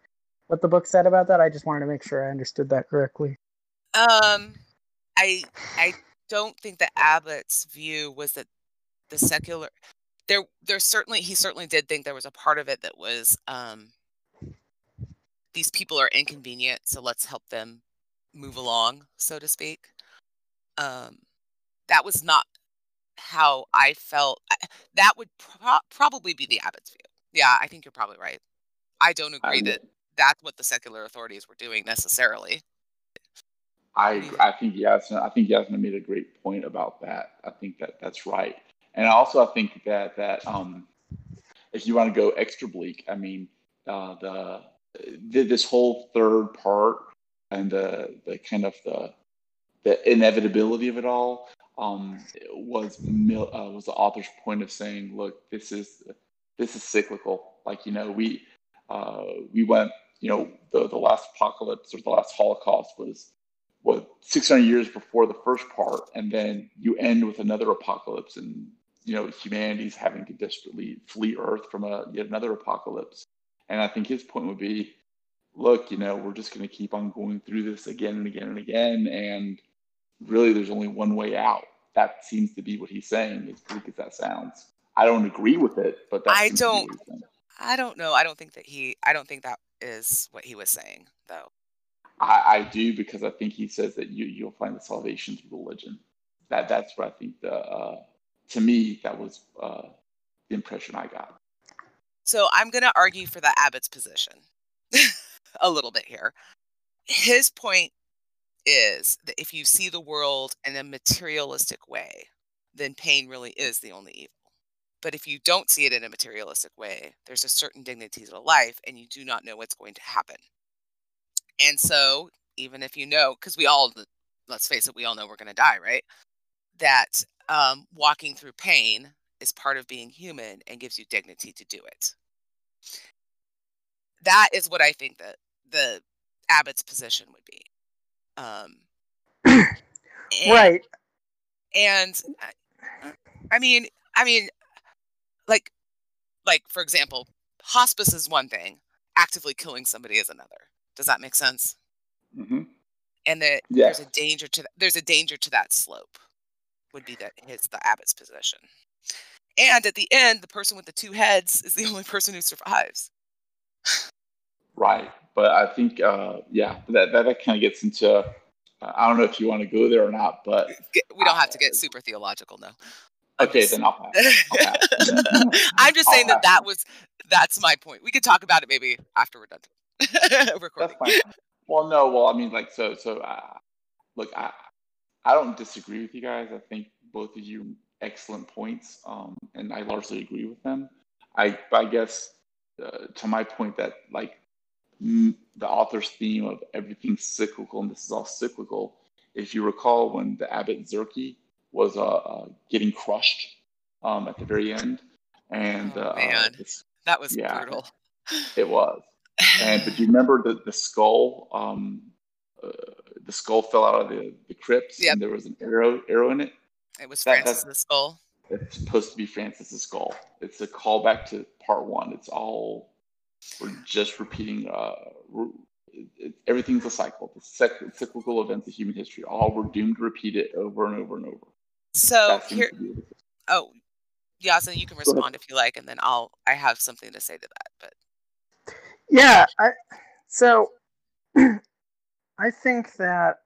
what the book said about that? I just wanted to make sure i understood that correctly. Um i i don't think that abbot's view was that the secular there there's certainly he certainly did think there was a part of it that was um these people are inconvenient so let's help them move along so to speak. Um that was not how I felt. That would pro- probably be the Abbot's view. Yeah, I think you're probably right. I don't agree I, that that's what the secular authorities were doing necessarily. I I think Yasna I think Yasna made a great point about that. I think that that's right, and also I think that that um, if you want to go extra bleak, I mean uh, the, the this whole third part and the the kind of the the inevitability of it all um, was uh, was the author's point of saying, look, this is this is cyclical. Like you know, we uh, we went, you know, the the last apocalypse or the last Holocaust was what 600 years before the first part, and then you end with another apocalypse, and you know, humanity's having to desperately flee Earth from a yet another apocalypse. And I think his point would be, look, you know, we're just going to keep on going through this again and again and again, and really, there's only one way out that seems to be what he's saying, as bleak as that sounds. I don't agree with it, but I don't. I don't know. I don't think that he. I don't think that is what he was saying, though. I, I do because I think he says that you you'll find the salvation through religion. That that's what I think. The uh, to me that was uh, the impression I got. So I'm going to argue for the abbot's position a little bit here. His point is that if you see the world in a materialistic way, then pain really is the only evil. But if you don't see it in a materialistic way, there's a certain dignity to life and you do not know what's going to happen. And so even if you know, because we all, let's face it, we all know we're going to die, right? That um, walking through pain is part of being human and gives you dignity to do it. That is what I think that the Abbot's position would be. Um, and, right. And I mean, I mean, like, like for example, hospice is one thing. Actively killing somebody is another. Does that make sense? Mm-hmm. And that there's a danger to that. There's a danger to that slope. Would be that his the abbot's position. And at the end, the person with the two heads is the only person who survives. Right, but I think, uh, yeah, that that, that kind of gets into. Uh, I don't know if you want to go there or not, but we don't have to get super theological, no. Okay, then I'll pass. I'll pass. I'm just saying that that was that's my point. We could talk about it maybe after we're done recording. That's fine. Well, no, well, I mean, like, so, so, uh, look, I, I don't disagree with you guys. I think both of you excellent points, um, and I largely agree with them. I, I guess, uh, to my point that like the author's theme of everything cyclical, and this is all cyclical. If you recall, when the Abbot Zerchi was uh, uh, getting crushed um, at the very end, and oh, uh, man, that was yeah, brutal. It was. And but do you remember the the skull? Um, uh, the skull fell out of the the crypts, yep. and there was an arrow arrow in it. It was Francis's that, skull. It's supposed to be Francis's skull. It's a callback to part one. It's all we're just repeating. Uh, it, it, everything's a cycle. The cyc- cyclical events of human history. All we're doomed to repeat it over and over and over. So here, oh, Yasin, you can respond if you like, and then I'll. I have something to say to that, but yeah, I so I think that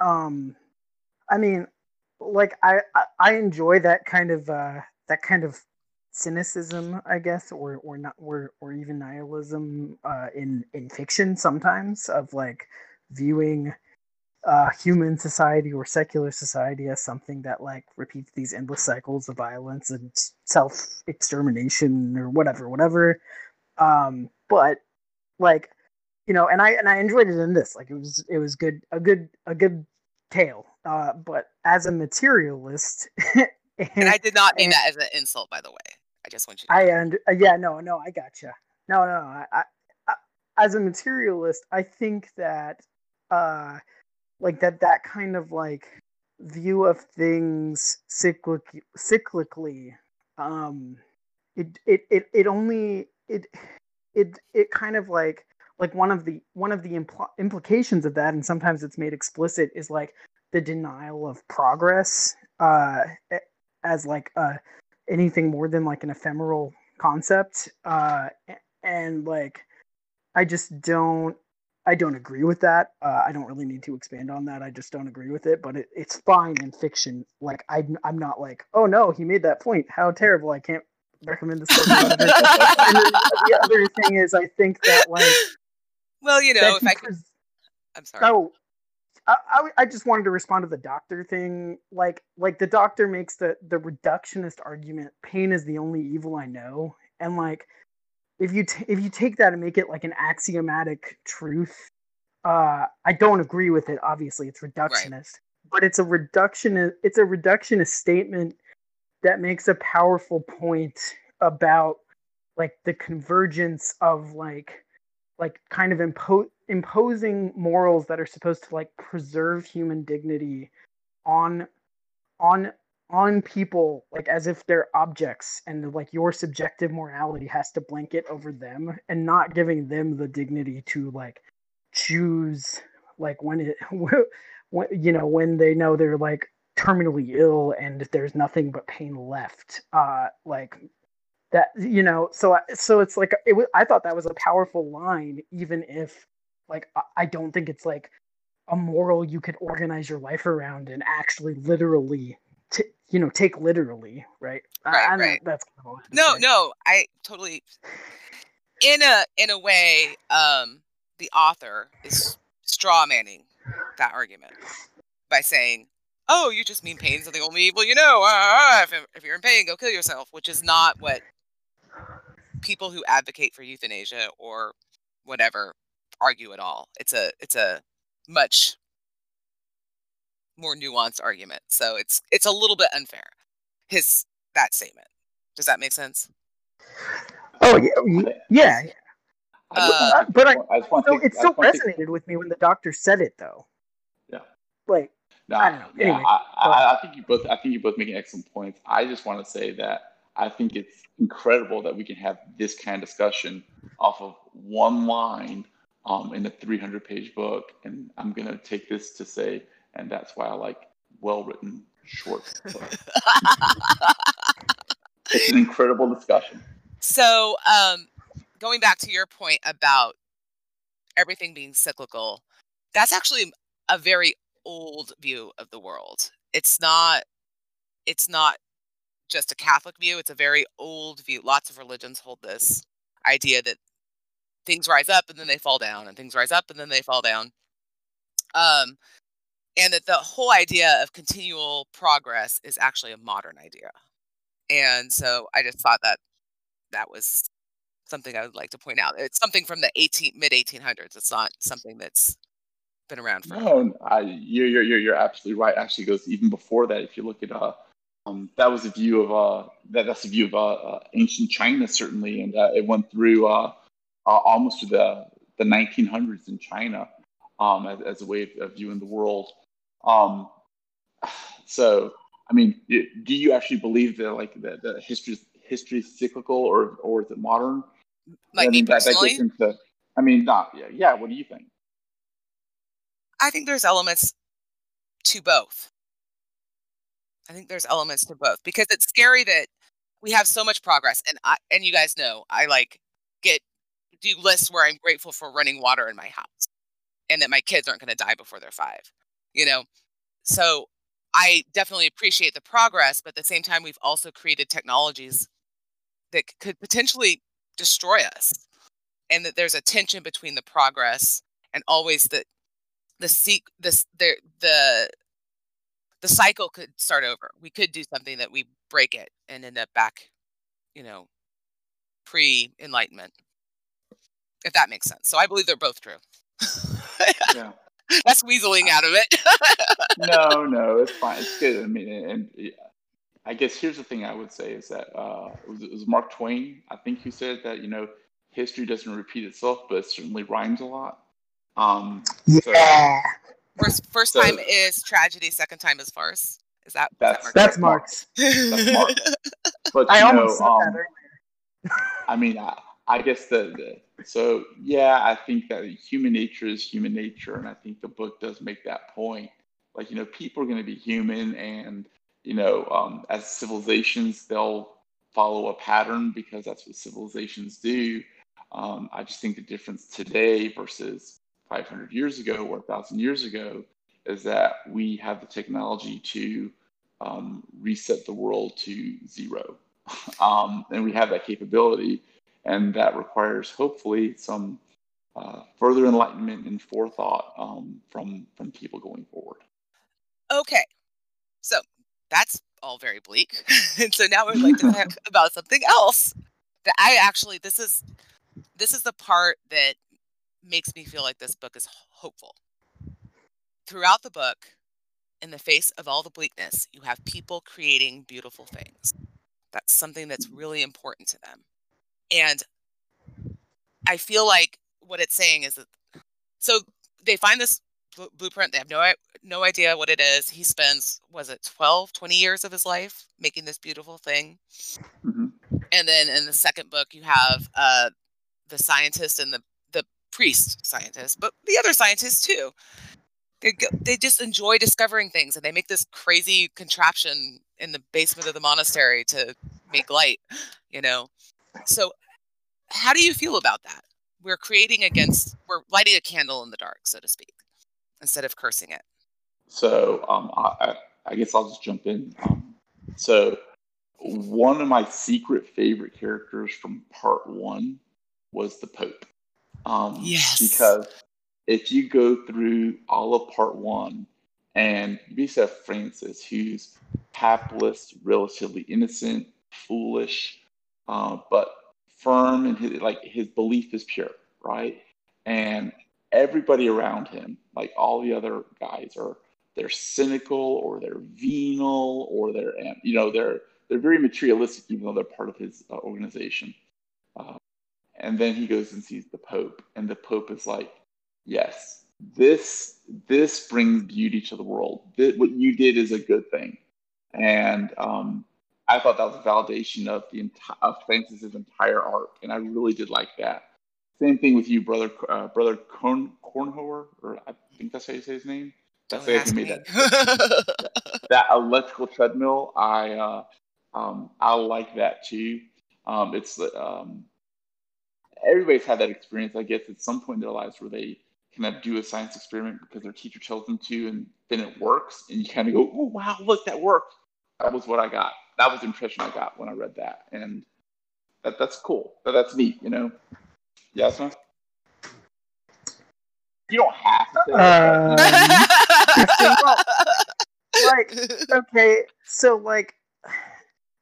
um I mean like I, I I enjoy that kind of uh that kind of cynicism, I guess, or or not, or or even nihilism uh, in in fiction sometimes of like viewing uh, human society or secular society as something that like repeats these endless cycles of violence and self extermination or whatever, whatever. Um, but like you know, and I and I enjoyed it in this. Like it was it was good a good a good tale. Uh, but as a materialist. and, and, I did not mean and, that as an insult, by the way. I just want you. To I and uh, yeah, no, no, I gotcha. No, no, I, I, I, as a materialist, I think that, uh, like that that kind of like view of things cyclic cyclically, um, it it it it only it it it kind of like like one of the one of the impl- implications of that and sometimes it's made explicit is like the denial of progress uh as like a anything more than like an ephemeral concept uh and like i just don't i don't agree with that. Uh, i don't really need to expand on that. I just don't agree with it but it, it's fine in fiction. Like I, i'm not like oh no he made that point. How terrible. I can't recommend this the other thing is i think that like well you know if i could i'm sorry. Oh I, I just wanted to respond to the doctor thing. Like, like the doctor makes the the reductionist argument: pain is the only evil I know, and like, if you t- if you take that and make it like an axiomatic truth, uh, I don't agree with it. Obviously, it's reductionist, right. but it's a reductionist. It's a reductionist statement that makes a powerful point about like the convergence of like like kind of impo- imposing morals that are supposed to like preserve human dignity on on on people like as if they're objects and like your subjective morality has to blanket over them and not giving them the dignity to like choose like when it when you know when they know they're like terminally ill and there's nothing but pain left uh like that you know so so it's like it was i thought that was a powerful line even if like i don't think it's like a moral you could organize your life around and actually literally t- you know take literally right, right, I, I right. that's no say. no i totally in a in a way um the author is straw manning that argument by saying oh, you just mean pain's are the only evil you know. Uh, if, if, you're in pain, go kill yourself, which is not what people who advocate for euthanasia or whatever argue at all. It's a it's a much more nuanced argument. So it's it's a little bit unfair. His that statement. Does that make sense? Oh yeah, yeah. Uh, but I, I so to, it still resonated to... with me when the doctor said it, though. Yeah. Like no, I don't know. Yeah, anyway, I, I, I, think you both. I think you both making excellent points. I just want to say that I think it's incredible that we can have this kind of discussion off of one line um, in a 300 page book. And I'm going to take this to say, and that's why I like well written short books. it's an incredible discussion. So, um, going back to your point about everything being cyclical, that's actually a very old view of the world. It's not it's not just a Catholic view, it's a very old view. Lots of religions hold this idea that things rise up and then they fall down and things rise up and then they fall down. Um and that the whole idea of continual progress is actually a modern idea. And so I just thought that that was something I would like to point out. It's something from the 18 mid 1800s. It's not something that's been around for. No, I, you're, you're you're absolutely right. Actually, goes even before that. If you look at uh, um, that was a view of uh, that that's a view of uh, uh ancient China certainly, and uh, it went through uh, almost to the the 1900s in China, um, as, as a way of, of viewing the world. Um, so, I mean, do you actually believe that like the, the history history is cyclical or or is it modern? Like I mean, me personally, that, that into, I mean, not yeah, yeah. What do you think? I think there's elements to both. I think there's elements to both because it's scary that we have so much progress and I and you guys know I like get do lists where I'm grateful for running water in my house and that my kids aren't going to die before they're 5. You know. So I definitely appreciate the progress but at the same time we've also created technologies that could potentially destroy us and that there's a tension between the progress and always that the seek this the the the cycle could start over. We could do something that we break it and end up back, you know, pre enlightenment. If that makes sense. So I believe they're both true. yeah. That's weaseling out of it. no, no, it's fine. It's good. I mean, and, and I guess here's the thing I would say is that uh, it, was, it was Mark Twain, I think, who said that, you know, history doesn't repeat itself, but it certainly rhymes a lot. Um, yeah. So, first first so, time is tragedy. Second time is farce. Is that that's is that that's Marx? That's Marx. But I almost know, said um, that earlier. I mean, I, I guess the, the so yeah, I think that human nature is human nature, and I think the book does make that point. Like you know, people are going to be human, and you know, um, as civilizations, they'll follow a pattern because that's what civilizations do. Um, I just think the difference today versus 500 years ago or 1,000 years ago is that we have the technology to um, reset the world to zero. um, and we have that capability. And that requires, hopefully, some uh, further enlightenment and forethought um, from, from people going forward. Okay. So that's all very bleak. and so now we'd like to talk about something else that I actually, this is this is the part that makes me feel like this book is hopeful. Throughout the book, in the face of all the bleakness, you have people creating beautiful things. That's something that's really important to them. And I feel like what it's saying is that so they find this blueprint, they have no no idea what it is. He spends was it 12, 20 years of his life making this beautiful thing. Mm-hmm. And then in the second book you have uh the scientist and the the priest scientist, but the other scientists too. They they just enjoy discovering things, and they make this crazy contraption in the basement of the monastery to make light. You know, so how do you feel about that? We're creating against, we're lighting a candle in the dark, so to speak, instead of cursing it. So um, I, I guess I'll just jump in. Um, so one of my secret favorite characters from part one was the Pope. Um, yes. Because if you go through all of part one, and you have Francis, who's hapless, relatively innocent, foolish, uh, but firm, and his, like his belief is pure, right? And everybody around him, like all the other guys, are they're cynical or they're venal or they're you know they're they're very materialistic even though they're part of his uh, organization. Uh, and then he goes and sees the Pope, and the Pope is like, "Yes, this this brings beauty to the world. This, what you did is a good thing." And um, I thought that was a validation of the entire of Francis's entire arc, and I really did like that. Same thing with you, brother, uh, brother Korn, Kornhoer, or I think that's how you say his name. That's Don't how you made ask that. that electrical treadmill, I uh, um, I like that too. Um, it's um, everybody's had that experience, I guess, at some point in their lives where they kind of do a science experiment because their teacher tells them to, and then it works, and you kind of go, "Oh wow, look, that worked." That was what I got. That was the impression I got when I read that, and that that's cool. That that's neat, you know. Yes, man. You don't have to. Say Um, like okay, so like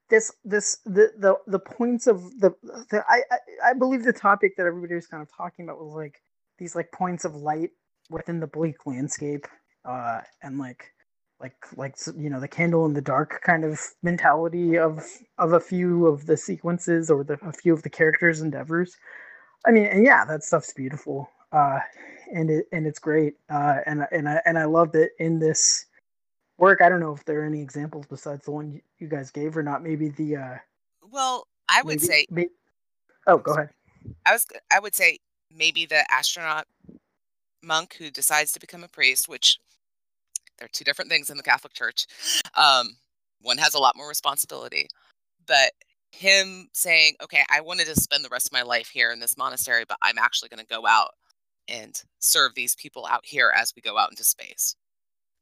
this this the the the points of the, the I, I I believe the topic that everybody was kind of talking about was like these like points of light within the bleak landscape, uh, and like like like you know the candle in the dark kind of mentality of of a few of the sequences or the a few of the characters' endeavors. I mean, and yeah, that stuff's beautiful, uh, and it and it's great, uh, and and I and I love that in this work. I don't know if there are any examples besides the one you, guys gave or not. Maybe the uh, well, I would maybe, say may- oh, go ahead. I was I would say maybe the astronaut monk who decides to become a priest, which they're two different things in the Catholic Church. Um, one has a lot more responsibility, but him saying, "Okay, I wanted to spend the rest of my life here in this monastery, but I'm actually going to go out and serve these people out here as we go out into space."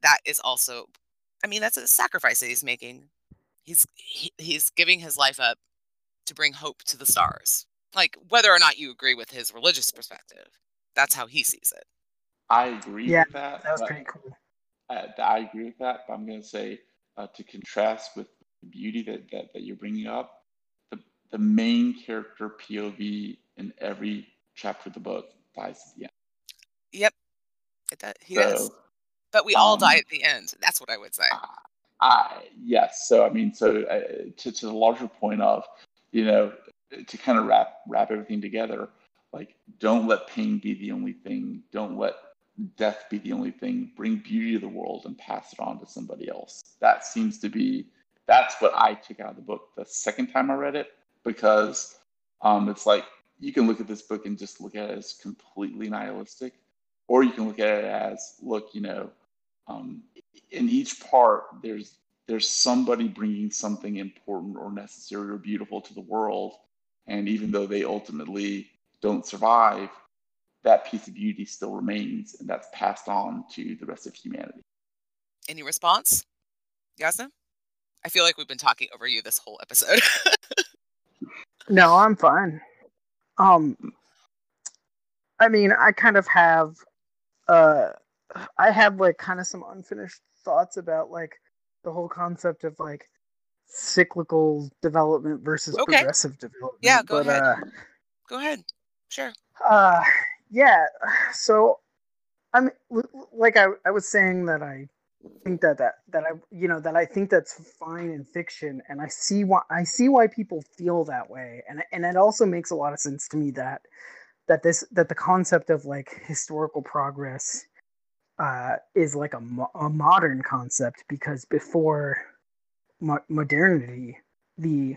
That is also, I mean, that's a sacrifice that he's making. He's he, he's giving his life up to bring hope to the stars. Like whether or not you agree with his religious perspective, that's how he sees it. I agree Yeah, with that. That was pretty cool. I, I agree with that, but I'm going to say uh, to contrast with the beauty that, that, that you're bringing up, the, the main character POV in every chapter of the book dies at the end. Yep, it does, he does. But we all um, die at the end. That's what I would say. I, yes, so I mean, so uh, to, to the larger point of, you know, to kind of wrap wrap everything together, like don't let pain be the only thing. Don't let death be the only thing. Bring beauty to the world and pass it on to somebody else. That seems to be that's what I took out of the book the second time I read it because um, it's like you can look at this book and just look at it as completely nihilistic, or you can look at it as look, you know, um, in each part there's there's somebody bringing something important or necessary or beautiful to the world, and even though they ultimately don't survive, that piece of beauty still remains, and that's passed on to the rest of humanity. Any response, Yasna? I feel like we've been talking over you this whole episode. No, I'm fine. Um, I mean, I kind of have, uh, I have like kind of some unfinished thoughts about like the whole concept of like cyclical development versus Okay. progressive development. Yeah, go but, ahead. Uh, Go ahead. Sure. uh, yeah. So, I mean, l- l- like I, I was saying that I think that that that I, you know, that I think that's fine in fiction, and I see why I see why people feel that way, and and it also makes a lot of sense to me that that this that the concept of like historical progress uh, is like a, mo- a modern concept because before mo- modernity, the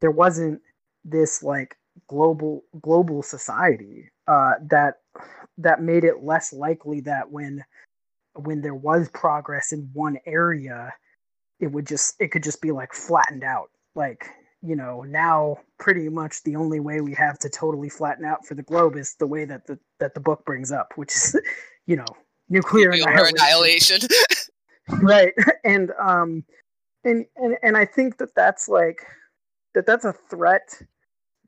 there wasn't this like global global society uh, that that made it less likely that when when there was progress in one area, it would just it could just be like flattened out. Like you know now pretty much the only way we have to totally flatten out for the globe is the way that the that the book brings up, which is you know nuclear Nuclear annihilation annihilation. right and um and, and and i think that that's like that that's a threat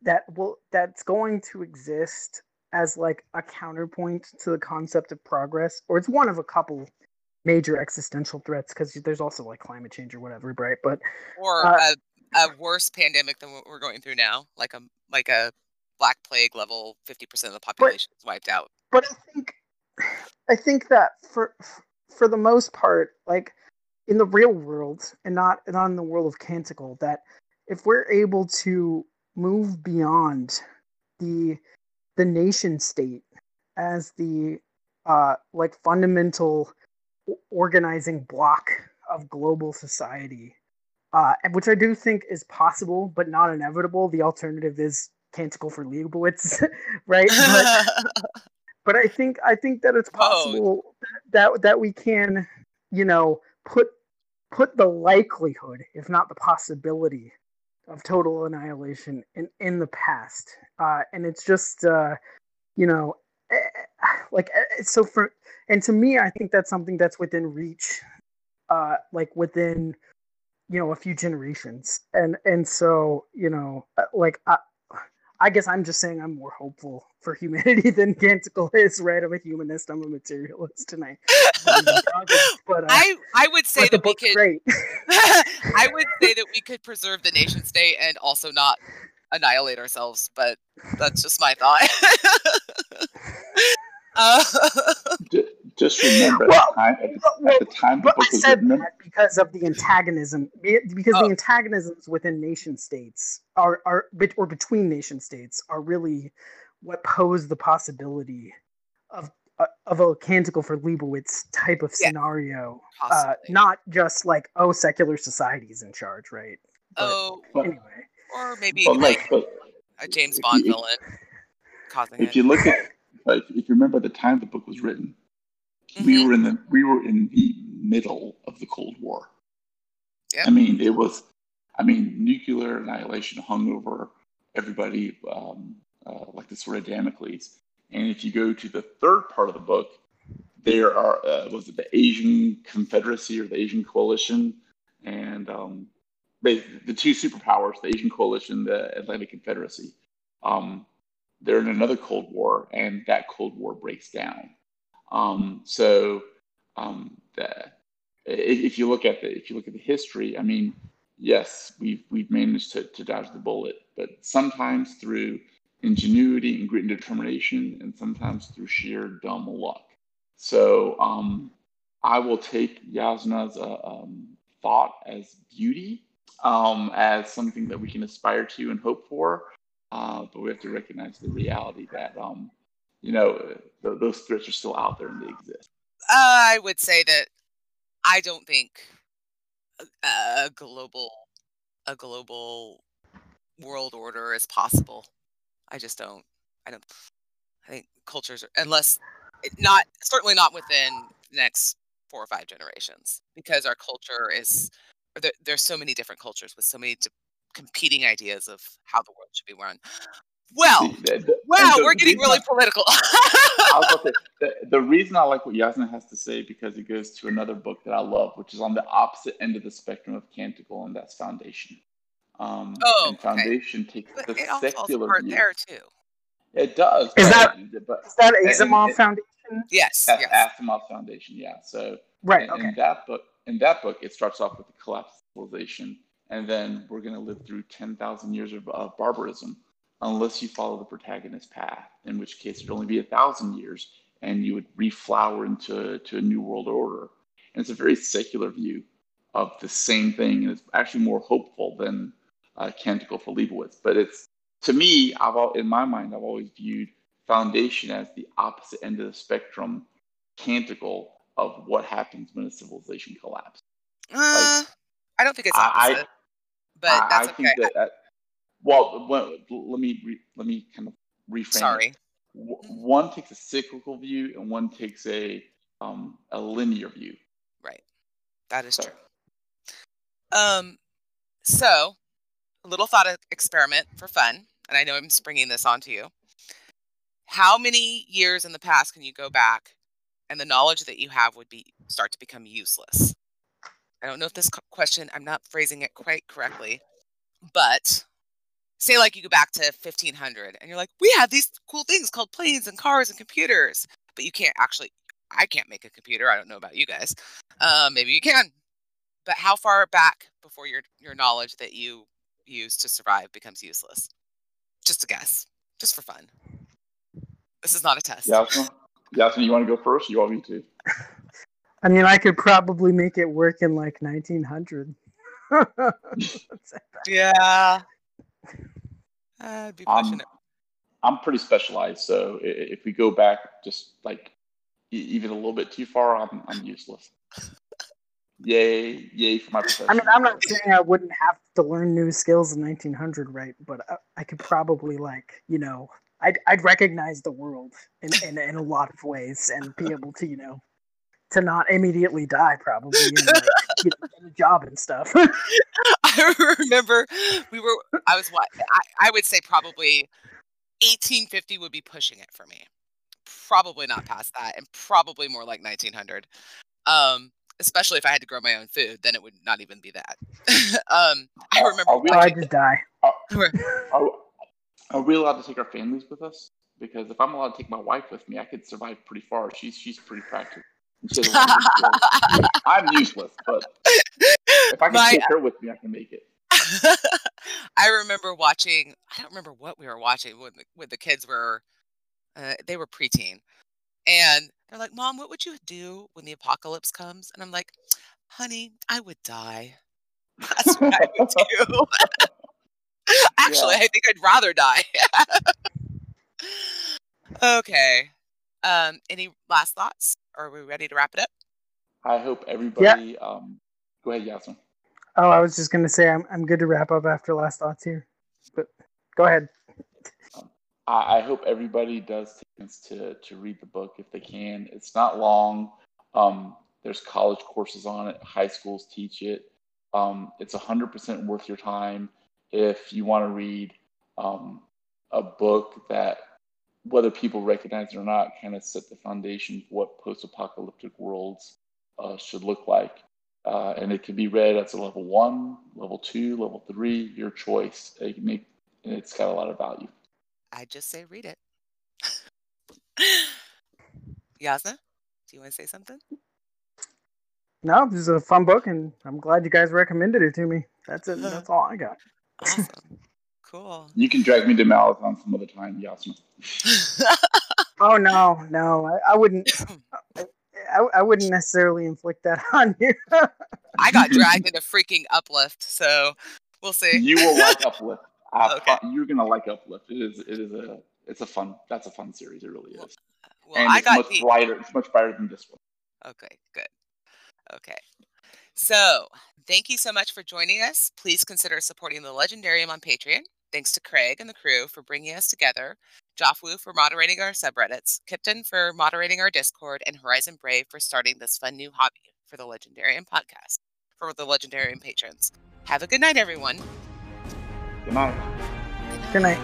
that will that's going to exist as like a counterpoint to the concept of progress or it's one of a couple major existential threats because there's also like climate change or whatever right but or Uh, a, a worse pandemic than what we're going through now, like a like a black plague level, fifty percent of the population is wiped out. but i think I think that for for the most part, like in the real world and not not in the world of Canticle, that if we're able to move beyond the the nation state as the uh like fundamental organizing block of global society uh which i do think is possible but not inevitable the alternative is canticle for leibowitz right but, but i think i think that it's possible oh. that that we can you know put put the likelihood if not the possibility of total annihilation in in the past uh and it's just uh you know eh, like eh, so for and to me i think that's something that's within reach uh like within you know a few generations and and so you know uh, like I, I guess I'm just saying I'm more hopeful for humanity than Canticle is, right? I'm a humanist, I'm a materialist tonight. but uh, I I would say that we could great. I would say that we could preserve the nation state and also not annihilate ourselves, but that's just my thought. uh, just remember well, at, the, well, at the time the book I said written, that because of the antagonism, because oh. the antagonisms within nation states are are or between nation states are really what pose the possibility of of a canticle for Leibowitz type of scenario, yeah, uh, not just like oh secular societies in charge, right? But oh, anyway, or maybe like, like a James Bond you, villain causing if it. you look at like if you remember the time the book was written, mm-hmm. we were in the we were in the middle of the Cold War. Yep. I mean, it was. I mean, nuclear annihilation hung over everybody um, uh, like the sword of Damocles. And if you go to the third part of the book, there are uh, was it the Asian Confederacy or the Asian Coalition, and um, the two superpowers, the Asian Coalition, the Atlantic Confederacy. Um, they're in another Cold War, and that Cold War breaks down. Um, so, um, the, if you look at the if you look at the history, I mean, yes, we've we've managed to, to dodge the bullet, but sometimes through ingenuity and grit and determination, and sometimes through sheer dumb luck. So, um, I will take Yasna's uh, um, thought as beauty, um, as something that we can aspire to and hope for. Uh, but we have to recognize the reality that, um, you know, th- those threats are still out there and they exist. Uh, I would say that I don't think a, a global a global world order is possible. I just don't. I don't. I think cultures are unless not certainly not within the next four or five generations because our culture is there, there's so many different cultures with so many competing ideas of how the world should be run. Well, the, the, wow, the, we're getting really I, political. say, the, the reason I like what Jasna has to say because it goes to another book that I love, which is on the opposite end of the spectrum of Canticle, and that's Foundation. Um, oh, and Foundation okay. takes the it secular view. there too. It does. Is that but, is that Asimov it, Foundation? Yes. That's yes. Asimov Foundation. Yeah. So right. In, okay. in that book, in that book, it starts off with the collapse of civilization and then we're going to live through 10,000 years of, of, barbarism unless you follow the protagonist's path, in which case it'd only be a thousand years and you would reflower into to a new world order. And it's a very secular view of the same thing, and it's actually more hopeful than uh, Canticle for Leibowitz. But it's to me, I've in my mind, I've always viewed Foundation as the opposite end of the spectrum, Canticle of what happens when a civilization collapses. Uh, like, I don't think it's opposite. I, but I, that's I okay. think that, well, let me re, let me kind of reframe. Sorry. One takes a cyclical view, and one takes a um, a linear view. Right. That is so. true. Um, so a little thought experiment for fun, and I know I'm springing this onto you. How many years in the past can you go back, and the knowledge that you have would be start to become useless? I don't know if this question, I'm not phrasing it quite correctly, but say like you go back to 1500 and you're like, we have these cool things called planes and cars and computers, but you can't actually, I can't make a computer. I don't know about you guys. Uh, maybe you can, but how far back before your your knowledge that you use to survive becomes useless? Just a guess, just for fun. This is not a test. Yeah, Yasmin, you want to go first? Or you want me to? I mean, I could probably make it work in like 1900. yeah. I'd be pushing Um, it. I'm pretty specialized, so i- i- if we go back just like e- even a little bit too far, I'm I'm useless. Yay, yay for my profession. I mean, I'm not saying I wouldn't have to learn new skills in 1900, right? But I, I could probably like, you know, I'd I'd recognize the world in, in in a lot of ways and be able to, you know, to not immediately die, probably, and like, you know, get a job and stuff. I remember we were. I was what I, I would say probably 1850 would be pushing it for me. Probably not past that, and probably more like 1900. Um, especially if I had to grow my own food, then it would not even be that. um, I Are- remember are we so I watching. just die. Are, are we allowed to take our families with us? Because if I'm allowed to take my wife with me, I could survive pretty far. She's she's pretty practical. She has a lot of skills. I'm useless, but if I can My- take her with me, I can make it. I remember watching. I don't remember what we were watching when the, when the kids were. Uh, they were preteen, and they're like, "Mom, what would you do when the apocalypse comes?" And I'm like, "Honey, I would die. That's what I would do." Actually, Yeah. I think I'd rather die. okay. Um, any last thoughts? Are we ready to wrap it up? I hope everybody. Um, go ahead, Yasmin. Oh, I was just gonna say I'm I'm good to wrap up after last thoughts here, but go ahead. I, I hope everybody does take to to read the book if they can. It's not long. Um, there's college courses on it. High schools teach it. Um, it's hundred percent worth your time if you want to read um, a book that, whether people recognize it or not, kind of set the foundation for what post-apocalyptic worlds uh, should look like. Uh, and it can be read as a level one, level two, level three, your choice. It make, it's got a lot of value. I just say read it. Yasna, do you want to say something? No, this is a fun book, and I'm glad you guys recommended it to me. That's it. That's all I got. Awesome. cool. You can drag me to Marathon some other time, Yasmin. Oh no, no, I, I wouldn't. I, I wouldn't necessarily inflict that on you. I got dragged into freaking uplift, so we'll see. You will like Uplift. I Okay. You're gonna like Uplift. It is. It is a. It's a fun. That's a fun series. It really is. well, and I it's got much the. brighter. It's much brighter than this one. Okay, good. Okay. So, thank you so much for joining us. Please consider supporting the Legendarium on Patreon. Thanks to Craig and the crew for bringing us together, Joffwu for moderating our subreddits, Kipton for moderating our Discord, and Horizon Brave for starting this fun new hobby for the Legendarium podcast for the Legendarium patrons. Have a good night, everyone. 别骂我真的